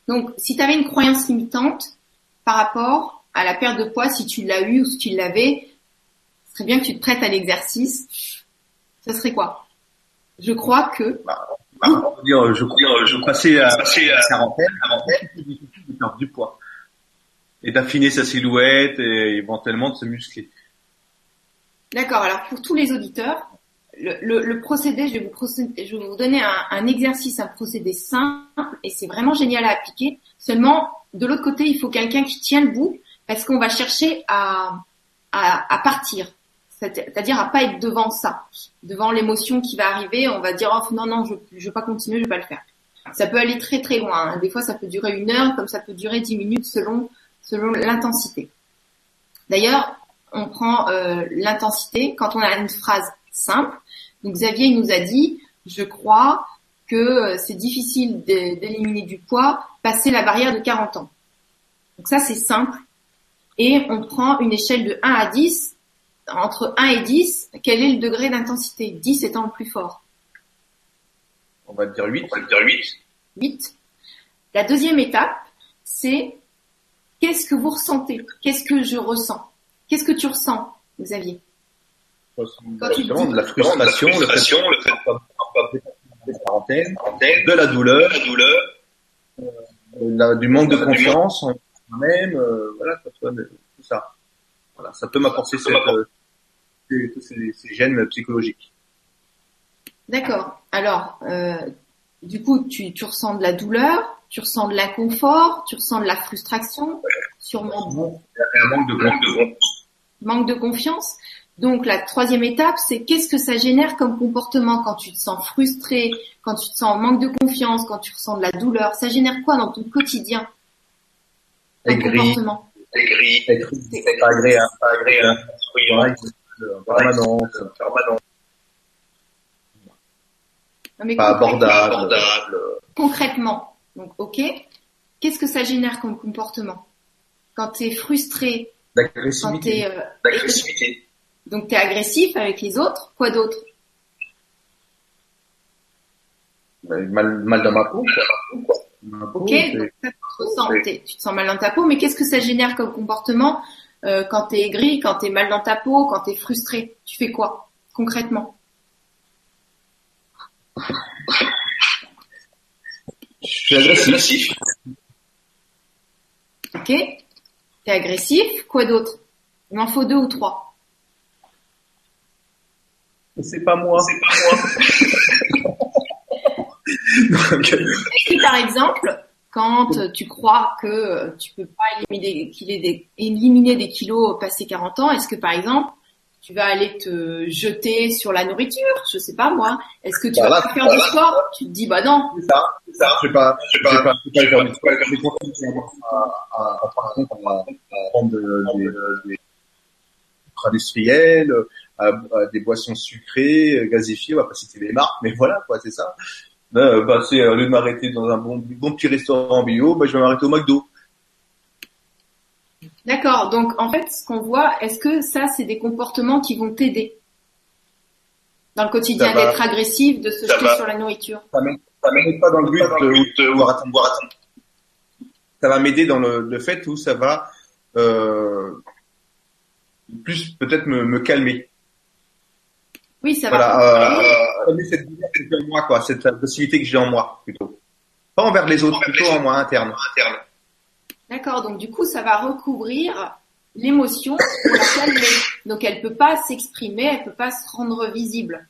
Donc, si tu avais une croyance limitante par rapport à la perte de poids, si tu l'as eu ou si tu l'avais, ce serait bien que tu te prêtes à l'exercice. Ça serait quoi? Je crois que... Bah, bah, dire, je crois, je passer à, passer à la quarantaine, de perdre du poids et d'affiner sa silhouette et éventuellement de se muscler. D'accord. Alors pour tous les auditeurs, le, le, le procédé, je vais vous procéder, je vais vous donner un, un exercice, un procédé simple et c'est vraiment génial à appliquer. Seulement, de l'autre côté, il faut quelqu'un qui tient le bout parce qu'on va chercher à, à, à partir c'est-à-dire à pas être devant ça, devant l'émotion qui va arriver, on va dire oh non non je je vais pas continuer, je vais pas le faire. Ça peut aller très très loin. Hein. Des fois ça peut durer une heure, comme ça peut durer dix minutes selon selon l'intensité. D'ailleurs, on prend euh, l'intensité quand on a une phrase simple. Donc Xavier il nous a dit je crois que euh, c'est difficile d'éliminer du poids passer la barrière de 40 ans. Donc ça c'est simple. Et on prend une échelle de 1 à 10 entre 1 et 10, quel est le degré d'intensité? 10 étant le plus fort. On va dire 8. On va dire 8. 8. La deuxième étape, c'est qu'est-ce que vous ressentez? Qu'est-ce que je ressens? Qu'est-ce que tu ressens, Xavier? Quand tu de la frustration, le fait, le fait de la douleur, la douleur, euh, du manque de confiance en même, euh, voilà, tout ça. Voilà, ça peut m'apporter euh, ces, ces, gènes psychologiques. D'accord. Alors, euh, du coup, tu, tu ressens de la douleur, tu ressens de l'inconfort, tu ressens de la frustration, sûrement. Un manque de, manque de manque de confiance. Donc la troisième étape, c'est qu'est-ce que ça génère comme comportement quand tu te sens frustré, quand tu te sens en manque de confiance, quand tu ressens de la douleur? Ça génère quoi dans ton quotidien comme comportement? Aigri, pas agréable, pas agréable, permanence, permanence. Mais pas abordable. Concrètement, donc ok, qu'est-ce que ça génère comme comportement Quand tu es frustré, es, euh, donc tu es agressif avec les autres, quoi d'autre? Mal, mal dans ma peau. Quoi. Ok, donc ça, tu, te sens, tu te sens mal dans ta peau, mais qu'est-ce que ça génère comme comportement euh, quand tu es aigri, quand tu es mal dans ta peau, quand tu es frustré? Tu fais quoi concrètement? Je suis agressif. Ok, t'es agressif, quoi d'autre? Il m'en faut deux ou trois. C'est pas moi. C'est pas moi. *laughs* Et par exemple, quand tu crois que tu peux pas éliminer des, éliminer des kilos passé 40 ans, est-ce que par exemple, tu vas aller te jeter sur la nourriture, je sais pas moi. Est-ce que tu vas pas faire du sport Tu te dis bah non. C'est ça, c'est ça. Je vais pas, je vais pas, je vais pas faire du sport. Je vais continuer à, à, par contre, à, prendre des, industriels, des boissons sucrées, gazifiées, on va pas citer les marques, mais voilà quoi, c'est ça. Bah, bah, c'est au lieu de m'arrêter dans un bon, bon petit restaurant bio, bah, je vais m'arrêter au McDo. D'accord. Donc, en fait, ce qu'on voit, est-ce que ça, c'est des comportements qui vont t'aider dans le quotidien d'être agressif, de se jeter sur la nourriture? Ça m'aide pas dans le but de, boire attendre, boire attendre. Ça va m'aider dans le, le, fait où ça va euh, plus peut-être me, me calmer. Oui, ça voilà, va. Euh, euh, cette en moi, quoi, cette possibilité que j'ai en moi, plutôt. Pas envers les autres, plutôt en moi, interne. interne. D'accord, donc du coup, ça va recouvrir l'émotion pour la calmer. Donc elle peut pas s'exprimer, elle peut pas se rendre visible.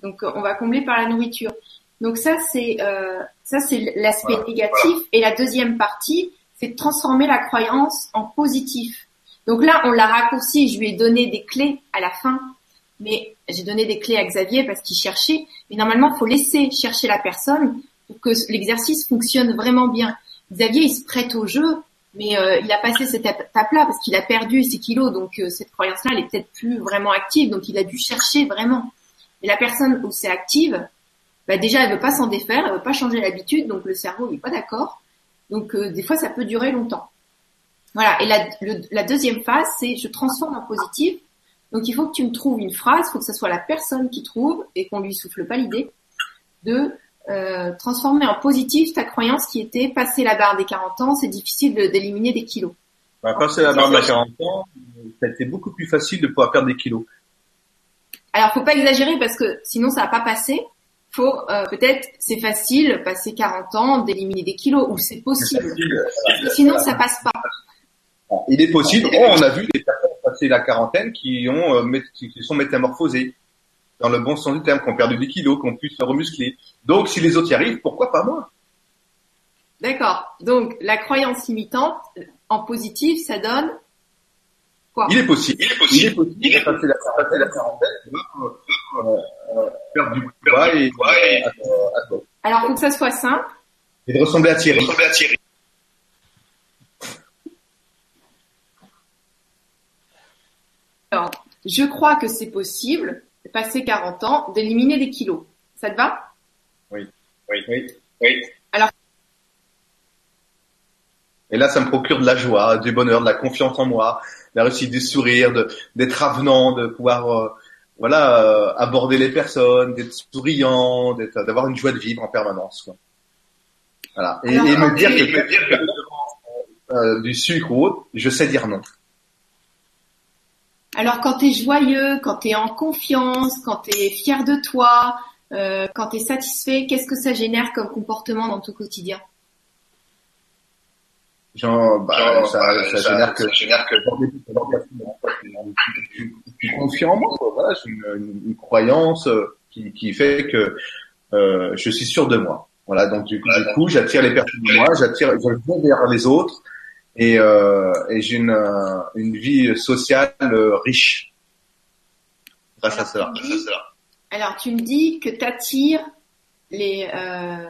Donc on va combler par la nourriture. Donc ça c'est euh, ça c'est l'aspect négatif et la deuxième partie c'est de transformer la croyance en positif. Donc là on l'a raccourci, je lui ai donné des clés à la fin, mais j'ai donné des clés à Xavier parce qu'il cherchait. Mais normalement il faut laisser chercher la personne pour que l'exercice fonctionne vraiment bien. Xavier il se prête au jeu, mais euh, il a passé cette étape-là parce qu'il a perdu ses kilos, donc euh, cette croyance-là, elle est peut-être plus vraiment active, donc il a dû chercher vraiment. Et la personne où c'est active, bah déjà elle veut pas s'en défaire, elle veut pas changer l'habitude, donc le cerveau n'est pas d'accord. Donc euh, des fois ça peut durer longtemps. Voilà. Et la, deuxième phase, c'est je transforme en positif. Donc il faut que tu me trouves une phrase, il faut que ce soit la personne qui trouve et qu'on lui souffle pas l'idée de euh, transformer en positif ta croyance qui était passer la barre des 40 ans, c'est difficile d'éliminer des kilos. Bah, passer la barre des 40 ans, ça a été beaucoup plus facile de pouvoir perdre des kilos. Alors faut pas exagérer parce que sinon ça va pas passer. Faut euh, peut-être c'est facile passer 40 ans d'éliminer des kilos ou c'est possible. sinon ça passe pas. Il est possible. Oh, on a vu des personnes passer la quarantaine qui ont euh, qui sont métamorphosées dans le bon sens du terme, qui ont perdu des kilos, qui ont pu se remuscler. Donc, si les autres y arrivent, pourquoi pas moi? D'accord. Donc, la croyance imitante en positif, ça donne quoi? Il est possible. Il est possible. Il est possible. Il est passer la, passer la quarantaine, euh, euh, du poids et, euh, Alors, faut que ça soit simple. Et de ressembler à Thierry. Ressembler à Thierry. Alors, je crois que c'est possible passer 40 ans, d'éliminer des kilos. Ça te va? Oui, oui, oui, oui. Alors. Et là, ça me procure de la joie, du bonheur, de la confiance en moi, la réussite du sourire, d'être avenant, de pouvoir, euh, voilà, euh, aborder les personnes, d'être souriant, d'avoir une joie de vivre en permanence. Quoi. Voilà. Et, me dire que, euh, du sucre ou autre, je sais dire non. Alors quand tu es joyeux, quand tu es en confiance, quand tu es fier de toi, euh, quand tu es satisfait, qu'est-ce que ça génère comme comportement dans ton quotidien Genre, bah, ça, ça, ça, génère que, ça génère que je suis confiant en moi. Voilà, j'ai une, une, croyance euh, qui, qui fait que euh, je suis sûr de moi. Voilà, donc du, du coup, j'attire les personnes de moi, j'attire, je vais vers les autres et, euh, et j'ai une, euh, une vie sociale euh, riche. Grâce à cela. Alors tu me dis que tu attires les... Euh,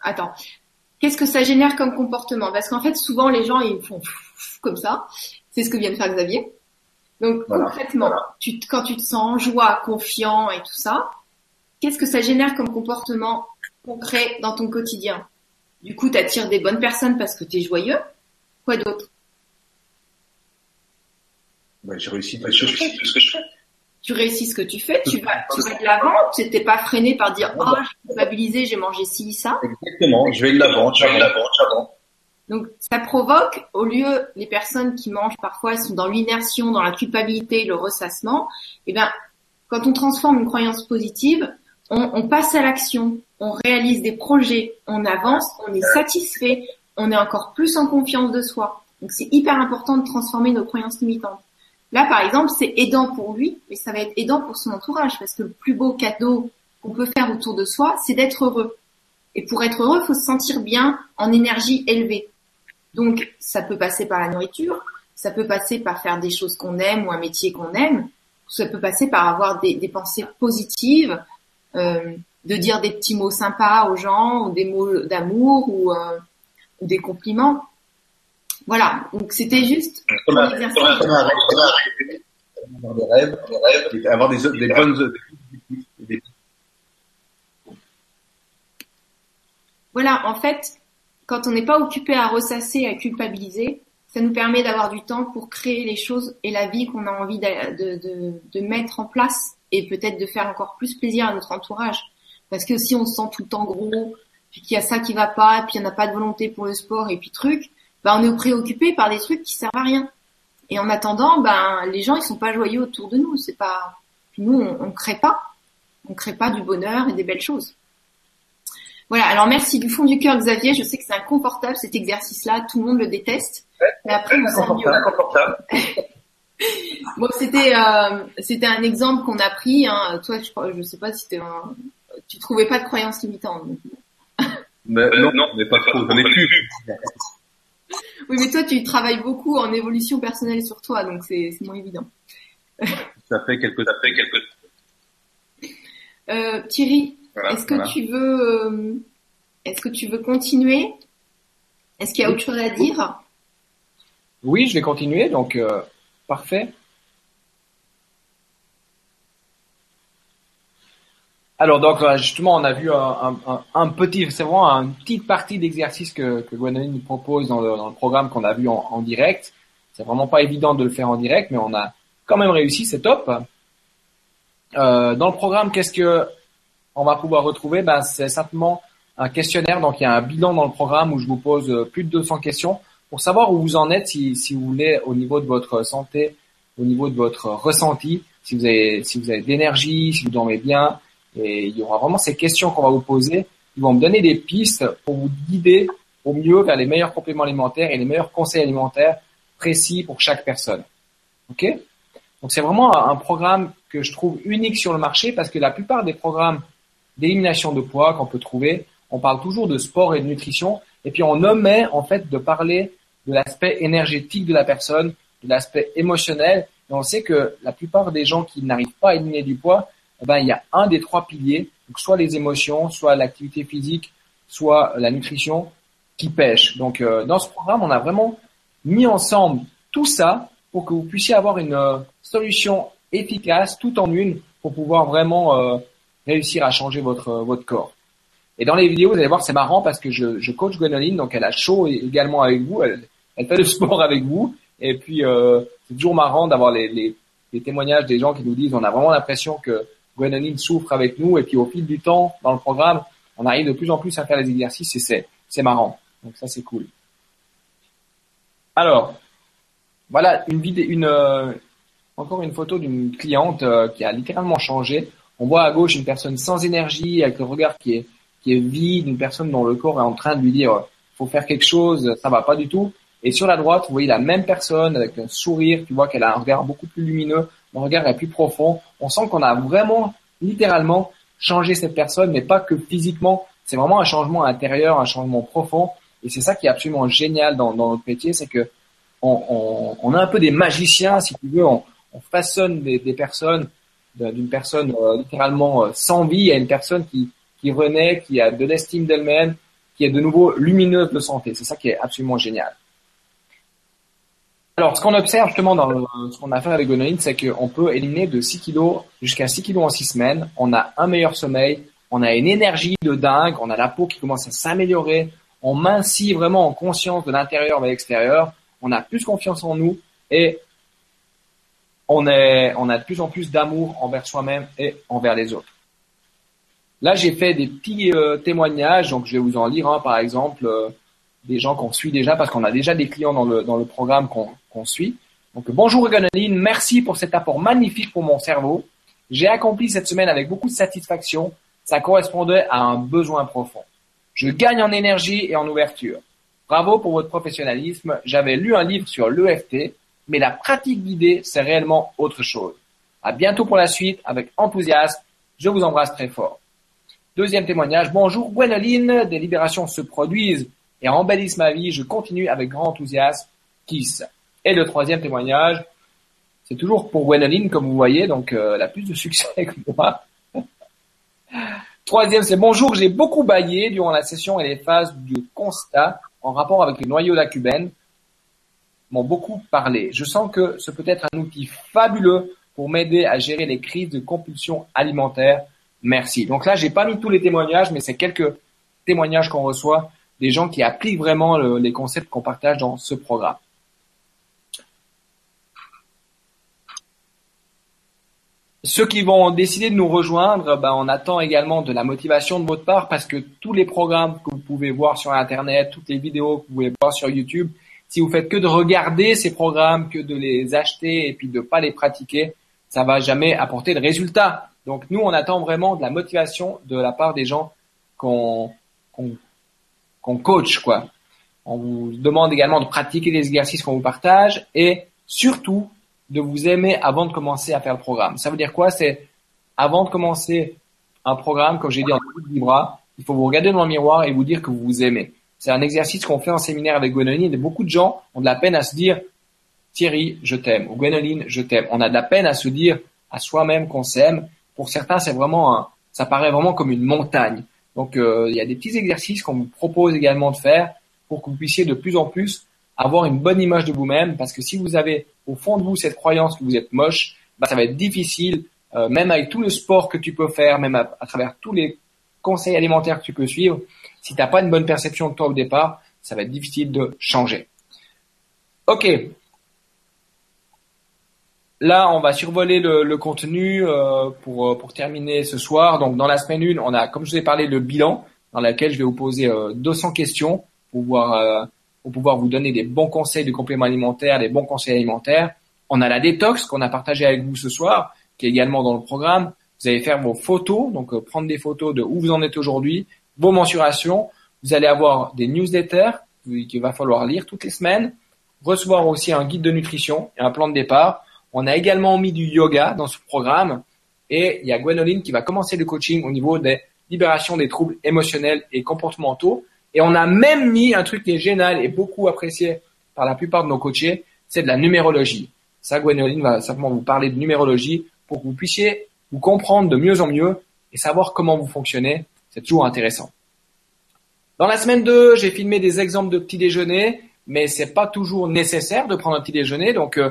attends, qu'est-ce que ça génère comme comportement? Parce qu'en fait souvent les gens ils font *laughs* comme ça, c'est ce que vient de faire Xavier. Donc concrètement, Tu, quand tu te sens en joie, confiant et tout ça, qu'est-ce que ça génère comme comportement concret dans ton quotidien? Du coup, tu attires des bonnes personnes parce que tu es joyeux. Quoi d'autre? Ouais, J'ai réussi tout ce que je fais. Tu réussis ce que tu fais, tu *laughs* vas, tu vas de l'avant, tu n'étais pas freiné par dire « Oh, j'ai culpabilisé, j'ai mangé ci, ça ». Exactement, je vais de l'avant, je vais de l'avant, donc ça provoque, au lieu les personnes qui mangent parfois sont dans l'inertion, dans la culpabilité, le ressassement, et eh bien quand on transforme une croyance positive, on, on passe à l'action, on réalise des projets, on avance, on est satisfait, on est encore plus en confiance de soi. Donc c'est hyper important de transformer nos croyances limitantes. Là par exemple c'est aidant pour lui, mais ça va être aidant pour son entourage parce que le plus beau cadeau qu'on peut faire autour de soi, c'est d'être heureux. Et pour être heureux, il faut se sentir bien en énergie élevée. Donc, ça peut passer par la nourriture, ça peut passer par faire des choses qu'on aime ou un métier qu'on aime, ça peut passer par avoir des, pensées positives, euh, de dire des petits mots sympas aux gens, ou des mots d'amour ou, euh, des compliments. Voilà, donc c'était juste avoir des rêves, avoir des, des bonnes Voilà, en fait, quand on n'est pas occupé à ressasser, à culpabiliser, ça nous permet d'avoir du temps pour créer les choses et la vie qu'on a envie de, mettre en place et peut-être de faire encore plus plaisir à notre entourage. Parce que si on se sent tout le temps gros, puis qu'il y a ça qui va pas, puis il n'y a pas de volonté pour le sport et puis truc, ben on est préoccupé par des trucs qui servent à rien. Et en attendant, ben les gens ils sont pas joyeux autour de nous. C'est pas, nous on, on crée pas, on crée pas du bonheur et des belles choses. Voilà, alors merci du fond du cœur Xavier, je sais que c'est inconfortable cet exercice-là, tout le monde le déteste. mais après, sent mieux. *laughs* bon, c'était euh, c'était un exemple qu'on a pris. Hein. Toi, je je sais pas si un... tu trouvais pas de croyances limitantes. Mais, non, non, mais pas trop, j'en ai plus. oui, mais toi, tu travailles beaucoup en évolution personnelle sur toi, donc c'est moins évident. ça fait quelques, ça fait quelques. Euh, Thierry, est-ce que tu veux, euh, est-ce que tu veux continuer? Est-ce qu'il y a autre chose à dire? Oui, je vais continuer. Donc euh, parfait. Alors donc justement on a vu un, petit, c'est vraiment une petite partie d'exercice que, que nous propose dans le, programme qu'on a vu en, direct. C'est vraiment pas évident de le faire en direct, mais on a quand même réussi, c'est top. Euh, dans le programme, qu'est-ce que on va pouvoir retrouver, ben, c'est simplement un questionnaire. Donc, il y a un bilan dans le programme où je vous pose euh, plus de 200 questions pour savoir où vous en êtes, si, si vous voulez, au niveau de votre santé, au niveau de votre ressenti, si vous avez, si vous avez de l'énergie, si vous dormez bien. Et il y aura vraiment ces questions qu'on va vous poser. Ils vont me donner des pistes pour vous guider au mieux vers les meilleurs compléments alimentaires et les meilleurs conseils alimentaires précis pour chaque personne. Ok? Donc c'est vraiment un programme que je trouve unique sur le marché parce que la plupart des programmes d'élimination de poids qu'on peut trouver. On parle toujours de sport et de nutrition, et puis on omet en fait de parler de l'aspect énergétique de la personne, de l'aspect émotionnel. Et on sait que la plupart des gens qui n'arrivent pas à éliminer du poids, eh ben, il y a un des trois piliers, soit les émotions, soit l'activité physique, soit la nutrition, qui pêche. Donc euh, dans ce programme, on a vraiment mis ensemble tout ça pour que vous puissiez avoir une euh, solution efficace tout en une pour pouvoir vraiment euh, réussir à changer votre votre corps. Et dans les vidéos, vous allez voir, c'est marrant parce que je, je coach Gwenoline, donc elle a chaud également avec vous, elle, elle fait le sport avec vous, et puis euh, c'est toujours marrant d'avoir les, les, les, témoignages des gens qui nous disent, on a vraiment l'impression que Gwenoline souffre avec nous, et puis au fil du temps, dans le programme, on arrive de plus en plus à faire les exercices, et c'est c'est marrant. Donc ça, c'est cool. Alors, voilà une vidéo, une euh, encore une photo d'une cliente euh, qui a littéralement changé. On voit à gauche une personne sans énergie, avec le regard qui est, qui est vide, une personne dont le corps est en train de lui dire faut faire quelque chose, ça va pas du tout. Et sur la droite, vous voyez la même personne avec un sourire, tu vois qu'elle a un regard beaucoup plus lumineux, un regard est plus profond. On sent qu'on a vraiment, littéralement, changé cette personne, mais pas que physiquement. C'est vraiment un changement intérieur, un changement profond. Et c'est ça qui est absolument génial dans, notre métier, c'est que on, a un peu des magiciens, si tu veux, on, on façonne des, personnes d'une personne euh, littéralement euh, sans vie à une personne qui renaît, qui a de l'estime d'elle-même, qui est de nouveau lumineuse de santé. C'est ça qui est absolument génial. Alors, ce qu'on observe justement dans ce qu'on a fait avec Gonoline, c'est qu'on peut éliminer de 6 kilos jusqu'à 6 kilos en 6 semaines. On a un meilleur sommeil, on a une énergie de dingue, on a la peau qui commence à s'améliorer, on mincit vraiment en conscience de l'intérieur vers l'extérieur, on a plus confiance en nous et on, est, on a de plus en plus d'amour envers soi-même et envers les autres. Là, j'ai fait des petits euh, témoignages, donc je vais vous en lire un, par exemple. Euh, des gens qu'on suit déjà parce qu'on a déjà des clients dans le, dans le programme qu'on suit. Donc bonjour Ganoline, merci pour cet apport magnifique pour mon cerveau. J'ai accompli cette semaine avec beaucoup de satisfaction. Ça correspondait à un besoin profond. Je gagne en énergie et en ouverture. Bravo pour votre professionnalisme. J'avais lu un livre sur l'EFT, mais la pratique guidée, c'est réellement autre chose. À bientôt pour la suite, avec enthousiasme. Je vous embrasse très fort. Deuxième témoignage. Bonjour Gwenoline, des libérations se produisent et embellissent ma vie. Je continue avec grand enthousiasme. Kiss. Et le troisième témoignage, c'est toujours pour Gwenoline, comme vous voyez, donc euh, elle a plus de succès *laughs* que moi. Troisième, c'est bonjour, j'ai beaucoup baillé durant la session et les phases du constat en rapport avec le noyau cubaine m'ont beaucoup parlé. Je sens que ce peut être un outil fabuleux pour m'aider à gérer les crises de compulsion alimentaire. Merci. Donc là, j'ai pas mis tous les témoignages, mais c'est quelques témoignages qu'on reçoit des gens qui appliquent vraiment les concepts qu'on partage dans ce programme. Ceux qui vont décider de nous rejoindre, ben, on attend également de la motivation de votre part parce que tous les programmes que vous pouvez voir sur Internet, toutes les vidéos que vous pouvez voir sur YouTube, si vous faites que de regarder ces programmes, que de les acheter et puis de pas les pratiquer, ça va jamais apporter de résultats. Donc nous, on attend vraiment de la motivation de la part des gens qu'on qu'on coach, quoi. On vous demande également de pratiquer les exercices qu'on vous partage et surtout de vous aimer avant de commencer à faire le programme. Ça veut dire quoi? C'est avant de commencer un programme, comme j'ai dit en début de bras, il faut vous regarder dans le miroir et vous dire que vous vous aimez. C'est un exercice qu'on fait en séminaire avec Gwenoline et beaucoup de gens ont de la peine à se dire Thierry, je t'aime ou Gwenoline, je t'aime. On a de la peine à se dire à soi-même qu'on s'aime. Pour certains, c'est vraiment un, ça paraît vraiment comme une montagne. Donc euh, il y a des petits exercices qu'on vous propose également de faire pour que vous puissiez de plus en plus avoir une bonne image de vous-même, parce que si vous avez au fond de vous cette croyance que vous êtes moche, bah, ça va être difficile, euh, même avec tout le sport que tu peux faire, même à, travers tous les conseils alimentaires que tu peux suivre, si tu n'as pas une bonne perception de toi au départ, ça va être difficile de changer. Ok, Là, on va survoler le, contenu euh, pour, pour terminer ce soir. Donc, dans la semaine 1, on a, comme je vous ai parlé, le bilan dans lequel je vais vous poser 200 euh, questions pour pouvoir, euh, pour pouvoir vous donner des bons conseils de compléments alimentaires, des bons conseils alimentaires. On a la détox qu'on a partagé avec vous ce soir, qui est également dans le programme. Vous allez faire vos photos, donc prendre des photos de où vous en êtes aujourd'hui, vos mensurations. Vous allez avoir des newsletters qu'il va falloir lire toutes les semaines, recevoir aussi un guide de nutrition et un plan de départ on a également mis du yoga dans ce programme et il y a Gwenoline qui va commencer le coaching au niveau des libérations des troubles émotionnels et comportementaux. Et on a même mis un truc qui est génial et beaucoup apprécié par la plupart de nos coachés, c'est de la numérologie. Ça, Gwenoline va simplement vous parler de numérologie pour que vous puissiez vous comprendre de mieux en mieux et savoir comment vous fonctionnez. C'est toujours intéressant. Dans la semaine 2, j'ai filmé des exemples de petits déjeuners, mais c'est pas toujours nécessaire de prendre un petit déjeuner. Donc, euh,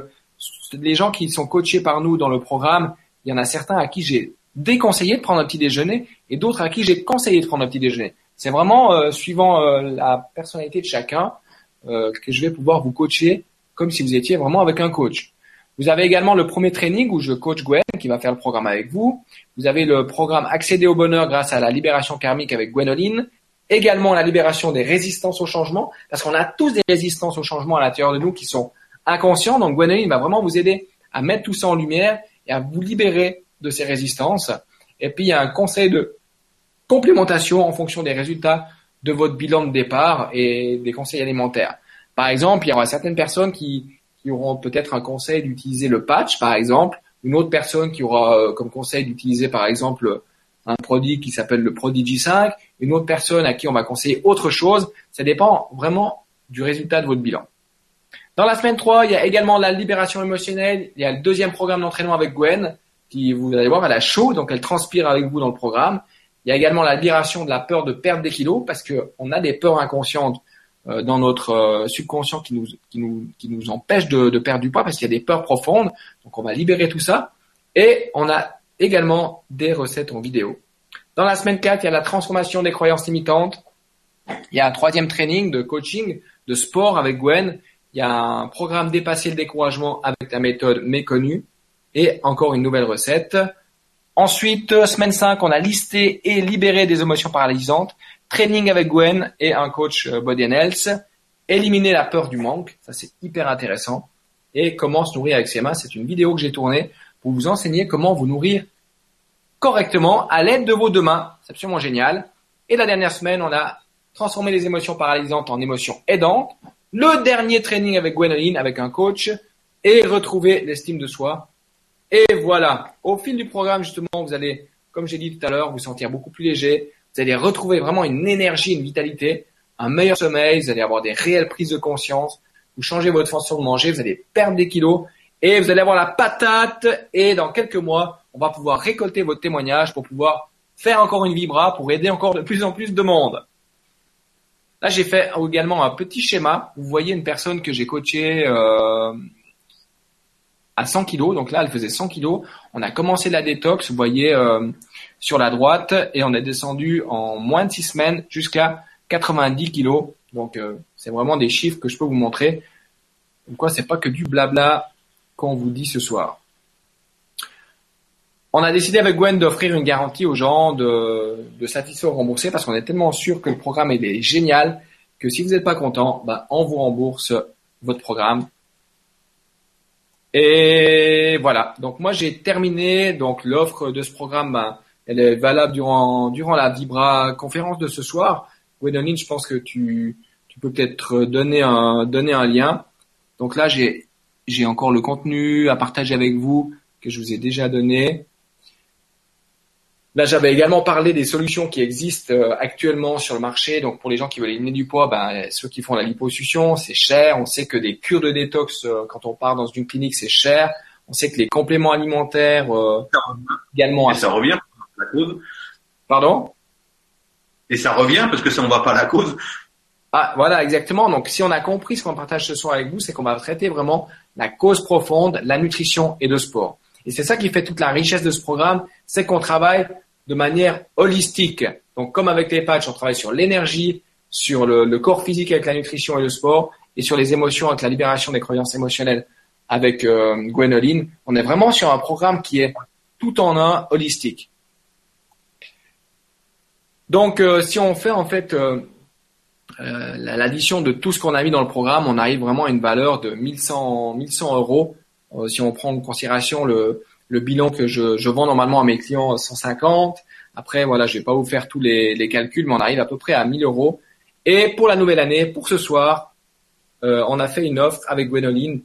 les gens qui sont coachés par nous dans le programme, il y en a certains à qui j'ai déconseillé de prendre un petit déjeuner et d'autres à qui j'ai conseillé de prendre un petit déjeuner. C'est vraiment euh, suivant euh, la personnalité de chacun euh, que je vais pouvoir vous coacher comme si vous étiez vraiment avec un coach. Vous avez également le premier training où je coach Gwen qui va faire le programme avec vous. Vous avez le programme Accéder au bonheur grâce à la libération karmique avec Gwenoline. Également la libération des résistances au changement parce qu'on a tous des résistances au changement à l'intérieur de nous qui sont inconscient. Donc Gwenoline va vraiment vous aider à mettre tout ça en lumière et à vous libérer de ces résistances. Et puis il y a un conseil de complémentation en fonction des résultats de votre bilan de départ et des conseils alimentaires. Par exemple, il y aura certaines personnes qui, qui auront peut-être un conseil d'utiliser le patch, par exemple, une autre personne qui aura euh, comme conseil d'utiliser, par exemple, un produit qui s'appelle le Prodigy 5, une autre personne à qui on va conseiller autre chose. Ça dépend vraiment du résultat de votre bilan. Dans la semaine 3, il y a également la libération émotionnelle. Il y a le deuxième programme d'entraînement avec Gwen, qui vous allez voir, elle a chaud, donc elle transpire avec vous dans le programme. Il y a également la libération de la peur de perdre des kilos, parce que on a des peurs inconscientes euh, dans notre euh, subconscient qui nous, qui nous, qui nous empêchent de, de perdre du poids, parce qu'il y a des peurs profondes. Donc on va libérer tout ça. Et on a également des recettes en vidéo. Dans la semaine 4, il y a la transformation des croyances limitantes. Il y a un troisième training de coaching, de sport avec Gwen. Il y a un programme dépasser le découragement avec la méthode méconnue et encore une nouvelle recette. Ensuite, semaine 5, on a listé et libéré des émotions paralysantes, training avec Gwen et un coach euh, Body and Health, éliminer la peur du manque, ça c'est hyper intéressant, et comment se nourrir avec ses mains, c'est une vidéo que j'ai tournée pour vous enseigner comment vous nourrir correctement à l'aide de vos deux mains, c'est absolument génial. Et la dernière semaine, on a transformé les émotions paralysantes en émotions aidantes, le dernier training avec Gwenoline, avec un coach, et retrouver l'estime de soi. Et voilà, au fil du programme, justement, vous allez, comme j'ai dit tout à l'heure, vous sentir beaucoup plus léger, vous allez retrouver vraiment une énergie, une vitalité, un meilleur sommeil, vous allez avoir des réelles prises de conscience, vous changez votre façon de manger, vous allez perdre des kilos, et vous allez avoir la patate, et dans quelques mois, on va pouvoir récolter votre témoignage pour pouvoir faire encore une vibra, pour aider encore de plus en plus de monde. Là, j'ai fait également un petit schéma. Vous voyez une personne que j'ai coachée euh, à 100 kilos. Donc là, elle faisait 100 kilos. On a commencé la détox, vous voyez, euh, sur la droite, et on est descendu en moins de 6 semaines jusqu'à 90 kilos. Donc, euh, c'est vraiment des chiffres que je peux vous montrer. Donc quoi, c'est pas que du blabla qu'on vous dit ce soir. On a décidé avec Gwen d'offrir une garantie aux gens de, satisfaire rembourser parce qu'on est tellement sûr que le programme est génial que si vous n'êtes pas content, bah, on vous rembourse votre programme. Et voilà. Donc moi j'ai terminé. Donc l'offre de ce programme, bah, elle est valable durant durant la Vibra conférence de ce soir. Gwendoline, je pense que tu tu peux peut-être donner un donner un lien. Donc là j'ai j'ai encore le contenu à partager avec vous que je vous ai déjà donné. Là, j'avais également parlé des solutions qui existent euh, actuellement sur le marché. Donc, pour les gens qui veulent éliminer du poids, ben, ceux qui font la liposuction, c'est cher. On sait que des cures de détox, euh, quand on part dans une clinique, c'est cher. On sait que les compléments alimentaires euh, également. Et ça revient à la cause. Pardon? Et ça revient parce que ça on va pas à la cause. Ah, voilà, exactement. Donc, si on a compris ce qu'on partage ce soir avec vous, c'est qu'on va traiter vraiment la cause profonde, la nutrition et le sport. Et c'est ça qui fait toute la richesse de ce programme, c'est qu'on travaille de manière holistique. Donc, comme avec les patchs, on travaille sur l'énergie, sur le, corps physique avec la nutrition et le sport, et sur les émotions avec la libération des croyances émotionnelles avec euh, Gwenoline. On est vraiment sur un programme qui est tout en un, holistique. Donc, euh, si on fait en fait euh, euh, l'addition de tout ce qu'on a mis dans le programme, on arrive vraiment à une valeur de 1100, 1100 euros. si on prend en considération le, le bilan que je, vends normalement à mes clients 150. Après, voilà, je vais pas vous faire tous les, calculs, mais on arrive à peu près à 1000 euros. Et pour la nouvelle année, pour ce soir, euh, on a fait une offre avec Gwenoline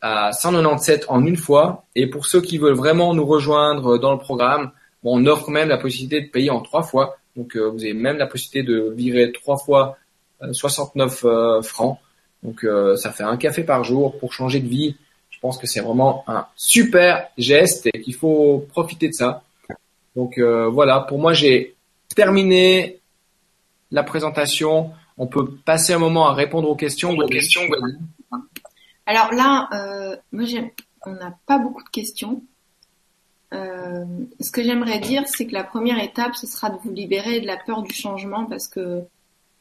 à 197 en une fois. Et pour ceux qui veulent vraiment nous rejoindre dans le programme, on offre même la possibilité de payer en trois fois. Donc, euh, vous avez même la possibilité de virer trois fois 69 euh, euh, francs. Donc, ça fait un café par jour pour changer de vie pense que c'est vraiment un super geste et qu'il faut profiter de ça. Donc euh, voilà, pour moi j'ai terminé la présentation. On peut passer un moment à répondre aux questions. Aux questions. Alors là, euh, moi on n'a pas beaucoup de questions. Euh, ce que j'aimerais dire, c'est que la première étape, ce sera de vous libérer de la peur du changement parce que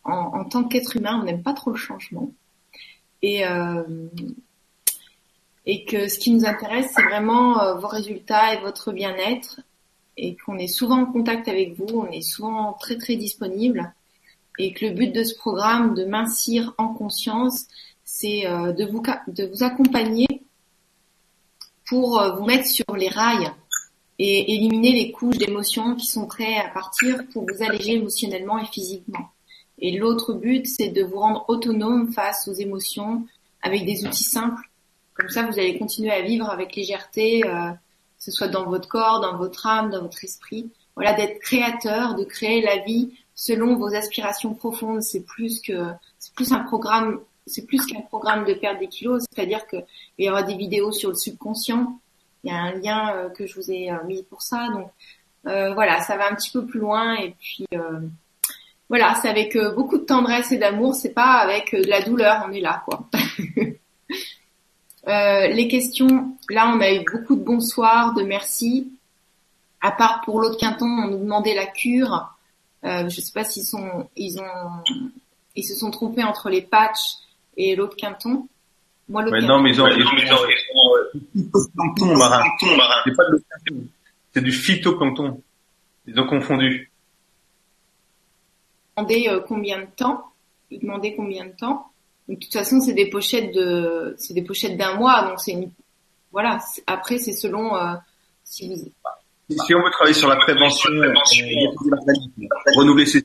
en, en tant qu'être humain, on n'aime pas trop le changement. Et euh, et que ce qui nous intéresse, c'est vraiment euh, vos résultats et votre bien-être et qu'on est souvent en contact avec vous, on est souvent très très disponible et que le but de ce programme de mincir en conscience, c'est euh, de vous de vous accompagner pour euh, vous mettre sur les rails et éliminer les couches d'émotions qui sont prêtes à partir pour vous alléger émotionnellement et physiquement. Et l'autre but, c'est de vous rendre autonome face aux émotions avec des outils simples comme ça, vous allez continuer à vivre avec légèreté, euh, que ce soit dans votre corps, dans votre âme, dans votre esprit, voilà, d'être créateur, de créer la vie selon vos aspirations profondes. C'est plus que, c'est plus un programme, c'est plus qu'un programme de perte des kilos. C'est-à-dire que il y aura des vidéos sur le subconscient. Il y a un lien euh, que je vous ai euh, mis pour ça. Donc voilà, ça va un petit peu plus loin et puis voilà, c'est avec beaucoup de tendresse et d'amour. C'est pas avec de la douleur. On est là, quoi. *laughs* les questions, là, on a eu beaucoup de bonsoirs, de merci. À part pour l'autre quinton, on nous demandait la cure. Euh, je sais pas s'ils sont, ils ont, ils se sont trompés entre les patchs et l'autre quinton. Moi, l'autre non, mais ils ont, ils ont, marin. C'est pas de C'est du phytocanton. Ils ont confondu. Ils demandaient euh, combien de temps. Ils demandaient combien de temps. De toute façon, c'est des pochettes de, c'est des pochettes d'un mois, donc c'est une, voilà. Après, c'est selon euh, si vous, si on veut travailler sur la prévention, euh, renouveler ses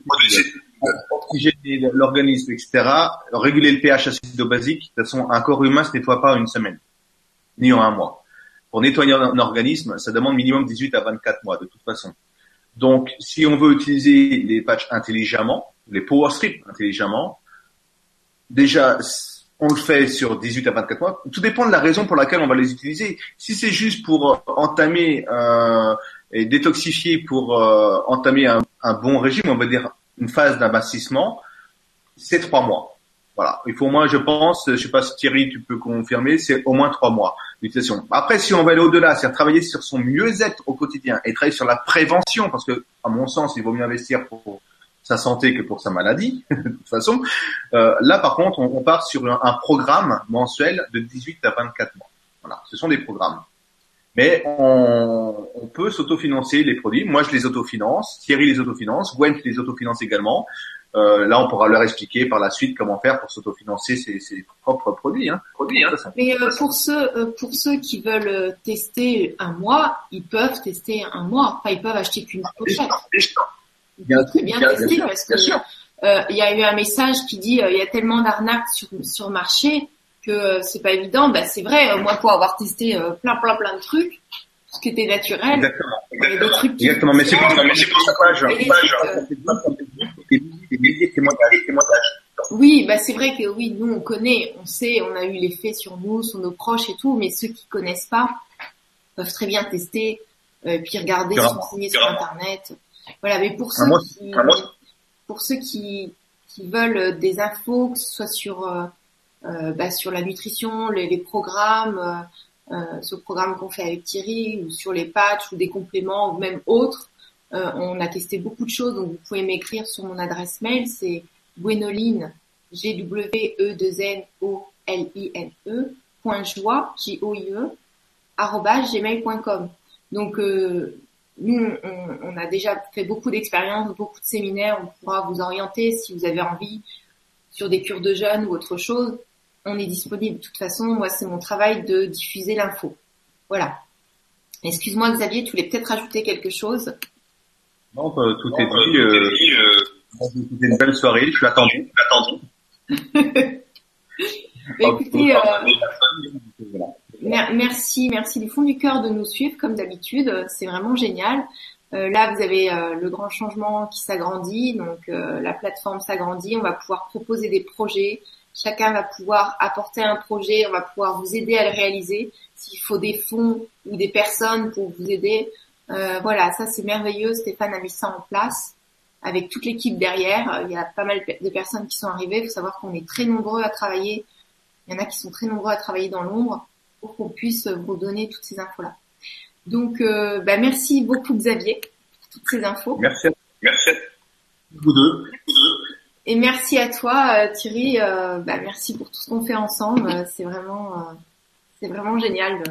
oxygéner l'organisme, etc., réguler le pH acido-basique, de toute façon, un corps humain se nettoie pas en une semaine, ni en un mois. Pour nettoyer un organisme, ça demande minimum 18 à 24 mois, de toute façon. Donc, si on veut utiliser les patchs intelligemment, les power strips intelligemment, déjà, on le fait sur 18 à 24 mois. Tout dépend de la raison pour laquelle on va les utiliser. Si c'est juste pour euh, entamer euh, et détoxifier pour euh, entamer un, bon régime, on va dire une phase d'amincissement, c'est trois mois. Voilà. Il faut au moins, je pense, je sais pas si Thierry, tu peux confirmer, c'est au moins trois mois d'utilisation. Après, si on va aller au-delà, c'est-à-dire travailler sur son mieux-être au quotidien et travailler sur la prévention, parce que, à mon sens, il vaut mieux investir pour sa santé que pour sa maladie, *laughs* de toute façon. Euh, là, par contre, on, on part sur un, un, programme mensuel de 18 à 24 mois. Voilà, ce sont des programmes. Mais on, on peut s'autofinancer les produits. Moi, je les autofinance. Thierry les autofinance. Gwen les autofinance également. Euh, là, on pourra leur expliquer par la suite comment faire pour s'autofinancer ses, ses, propres produits. Hein. produits hein, Mais euh, pour ceux euh, pour ceux qui veulent tester un mois, ils peuvent tester un mois. Enfin, ils peuvent acheter qu'une pochette bien, très bien, testé parce que euh, il y a eu un message qui dit euh, il y a tellement d'arnaques sur sur le marché que euh, c'est pas évident. Bah c'est vrai, moi pour avoir testé plein plein plein de trucs, ce qui était naturel. Exactement. Exactement. Exactement. Mais c'est pour ça, mais c'est pour ça oui, bah c'est vrai que oui, nous on connaît, on sait, on a eu l'effet sur nous, sur nos proches et tout, mais ceux qui connaissent pas peuvent très bien tester, euh, puis regarder, se renseigner sur internet. Voilà, mais pour ceux qui, pour ceux qui, qui veulent des infos, que ce soit sur euh, euh bah, sur la nutrition, les, les programmes, euh, euh, ce programme qu'on fait avec Thierry, ou sur les patchs ou des compléments ou même autres, euh, on a testé beaucoup de choses. Donc vous pouvez m'écrire sur mon adresse mail, c'est gwenoline g w e 2 n o l i n e point joie j o i e gmail.com. Donc euh, nous, on, a déjà fait beaucoup d'expériences, beaucoup de séminaires. On pourra vous orienter si vous avez envie sur des cures de jeûne ou autre chose. On est disponible. De toute façon, moi, c'est mon travail de diffuser l'info. Voilà. Excuse-moi, Xavier, tu voulais peut-être rajouter quelque chose? Non, bah, tout est dit. Euh, C'était une belle soirée. Je suis attendu. Je suis attendu. *laughs* écoutez, euh, Merci, merci du fond du cœur de nous suivre comme d'habitude. C'est vraiment génial. Euh, là, vous avez euh, le grand changement qui s'agrandit, donc euh, la plateforme s'agrandit. On va pouvoir proposer des projets. Chacun va pouvoir apporter un projet. On va pouvoir vous aider à le réaliser. S'il faut des fonds ou des personnes pour vous aider, voilà, ça c'est merveilleux. Stéphane a mis ça en place avec toute l'équipe derrière. Il y a pas mal de personnes qui sont arrivées. Il faut savoir qu'on est très nombreux à travailler. Il y en a qui sont très nombreux à travailler dans l'ombre pour qu'on puisse vous donner toutes ces infos-là. Donc, euh, bah, merci beaucoup Xavier pour toutes ces infos. Merci. Merci. Vous deux. Et merci à toi euh, Thierry. Euh, bah, merci pour tout ce qu'on fait ensemble. C'est vraiment, c'est vraiment génial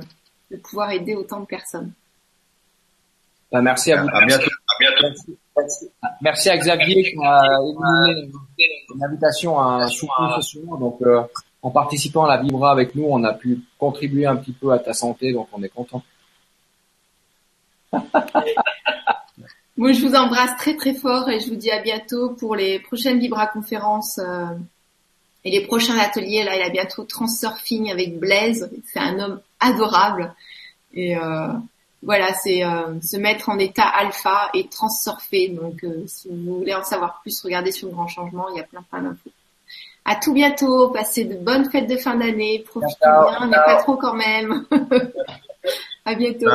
de, pouvoir aider autant de personnes. Bah, merci à vous. À bientôt. À bientôt. Merci, à Xavier qui a émis une invitation à un souper ce Donc, en participant à la Vibra avec nous, on a pu contribuer un petit peu à ta santé, donc on est content. *laughs* Moi, je vous embrasse très très fort et je vous dis à bientôt pour les prochaines Vibra conférences euh, et les prochains ateliers. Là, il a bientôt Transurfing avec Blaise. C'est un homme adorable et, euh, voilà, c'est se mettre en état alpha et transurfer. Donc, si vous voulez en savoir plus, regardez sur le grand changement. Il y a plein plein d'infos. À tout bientôt. Passez de bonnes fêtes de fin d'année. Profitez bien, mais pas trop quand même. *laughs* à bientôt.